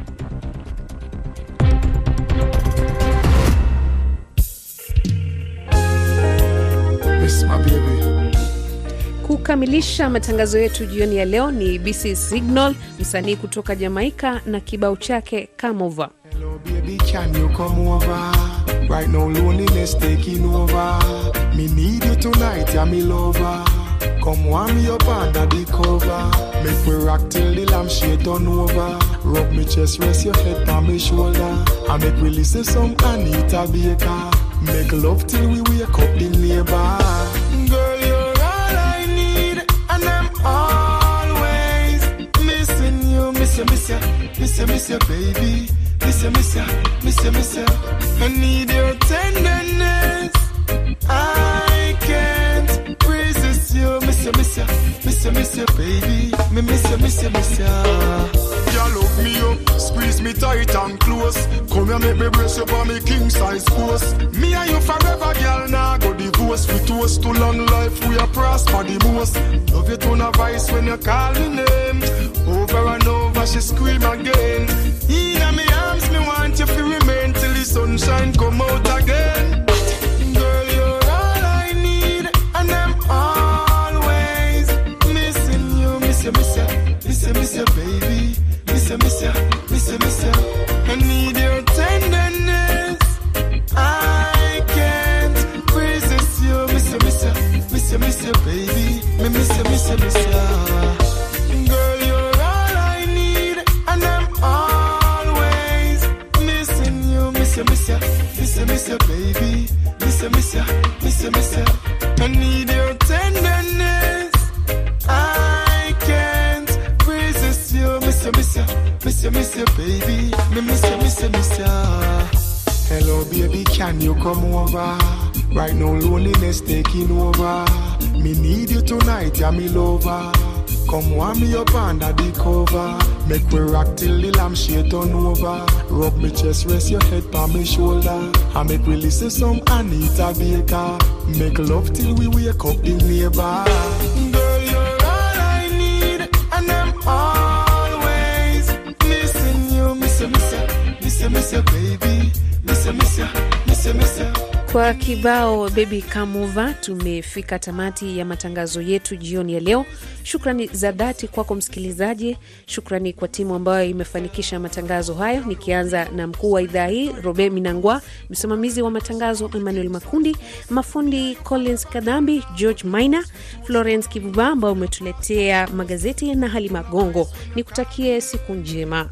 Kukamilisha matangazo yetu jioni ya leo ni BC Signal, msanii kutoka Jamaika na kibao chake Come Over. Baby, can you come over? Right now loneliness taking over. Me need you tonight, I'm in lover. Come warm me up under the cover. Make me rock till the lampshade turn over. Rub me chest, rest your head on my shoulder. And make we listen some Anita Baker. Make love till we wake up the neighbor. Girl, you're all I need, and I'm always missing you. Miss you, miss you, miss you, miss you, baby. Miss you, miss you, miss you, miss you. I need your tenderness. I can't resist you. Miss you, miss you, miss you, miss you, baby. Me miss you, miss you, miss you. Girl, look me up, squeeze me tight and close. Come here, make me brace you for me king size post. Me and you forever, girl. Now go divorce. We toast to long life. We are prosper the most. Love you to no voice when you call me name. Over and over, she scream again. In me arms, me want you to remain till the sunshine come out can you come over? Right now, loneliness taking over. Me need you tonight, yeah, me lover. Come warm me up under the cover. Make we rock till the lampshade turn over. Rub me chest, rest your head on my shoulder. I make we listen some Anita Baker. Make love till we wake up the neighbor. Kwa kibao bebi Come tumefika tamati ya matangazo yetu jioni ya leo. Shukrani za dhati kwako msikilizaji, shukrani kwa timu ambayo imefanikisha matangazo hayo, nikianza na mkuu wa idhaa hii Robe Minangwa, msimamizi wa matangazo Emmanuel Makundi, mafundi Collins Kadhambi, George Maina, Florence Kibuba ambao umetuletea magazeti na Halima Gongo. Nikutakie siku njema.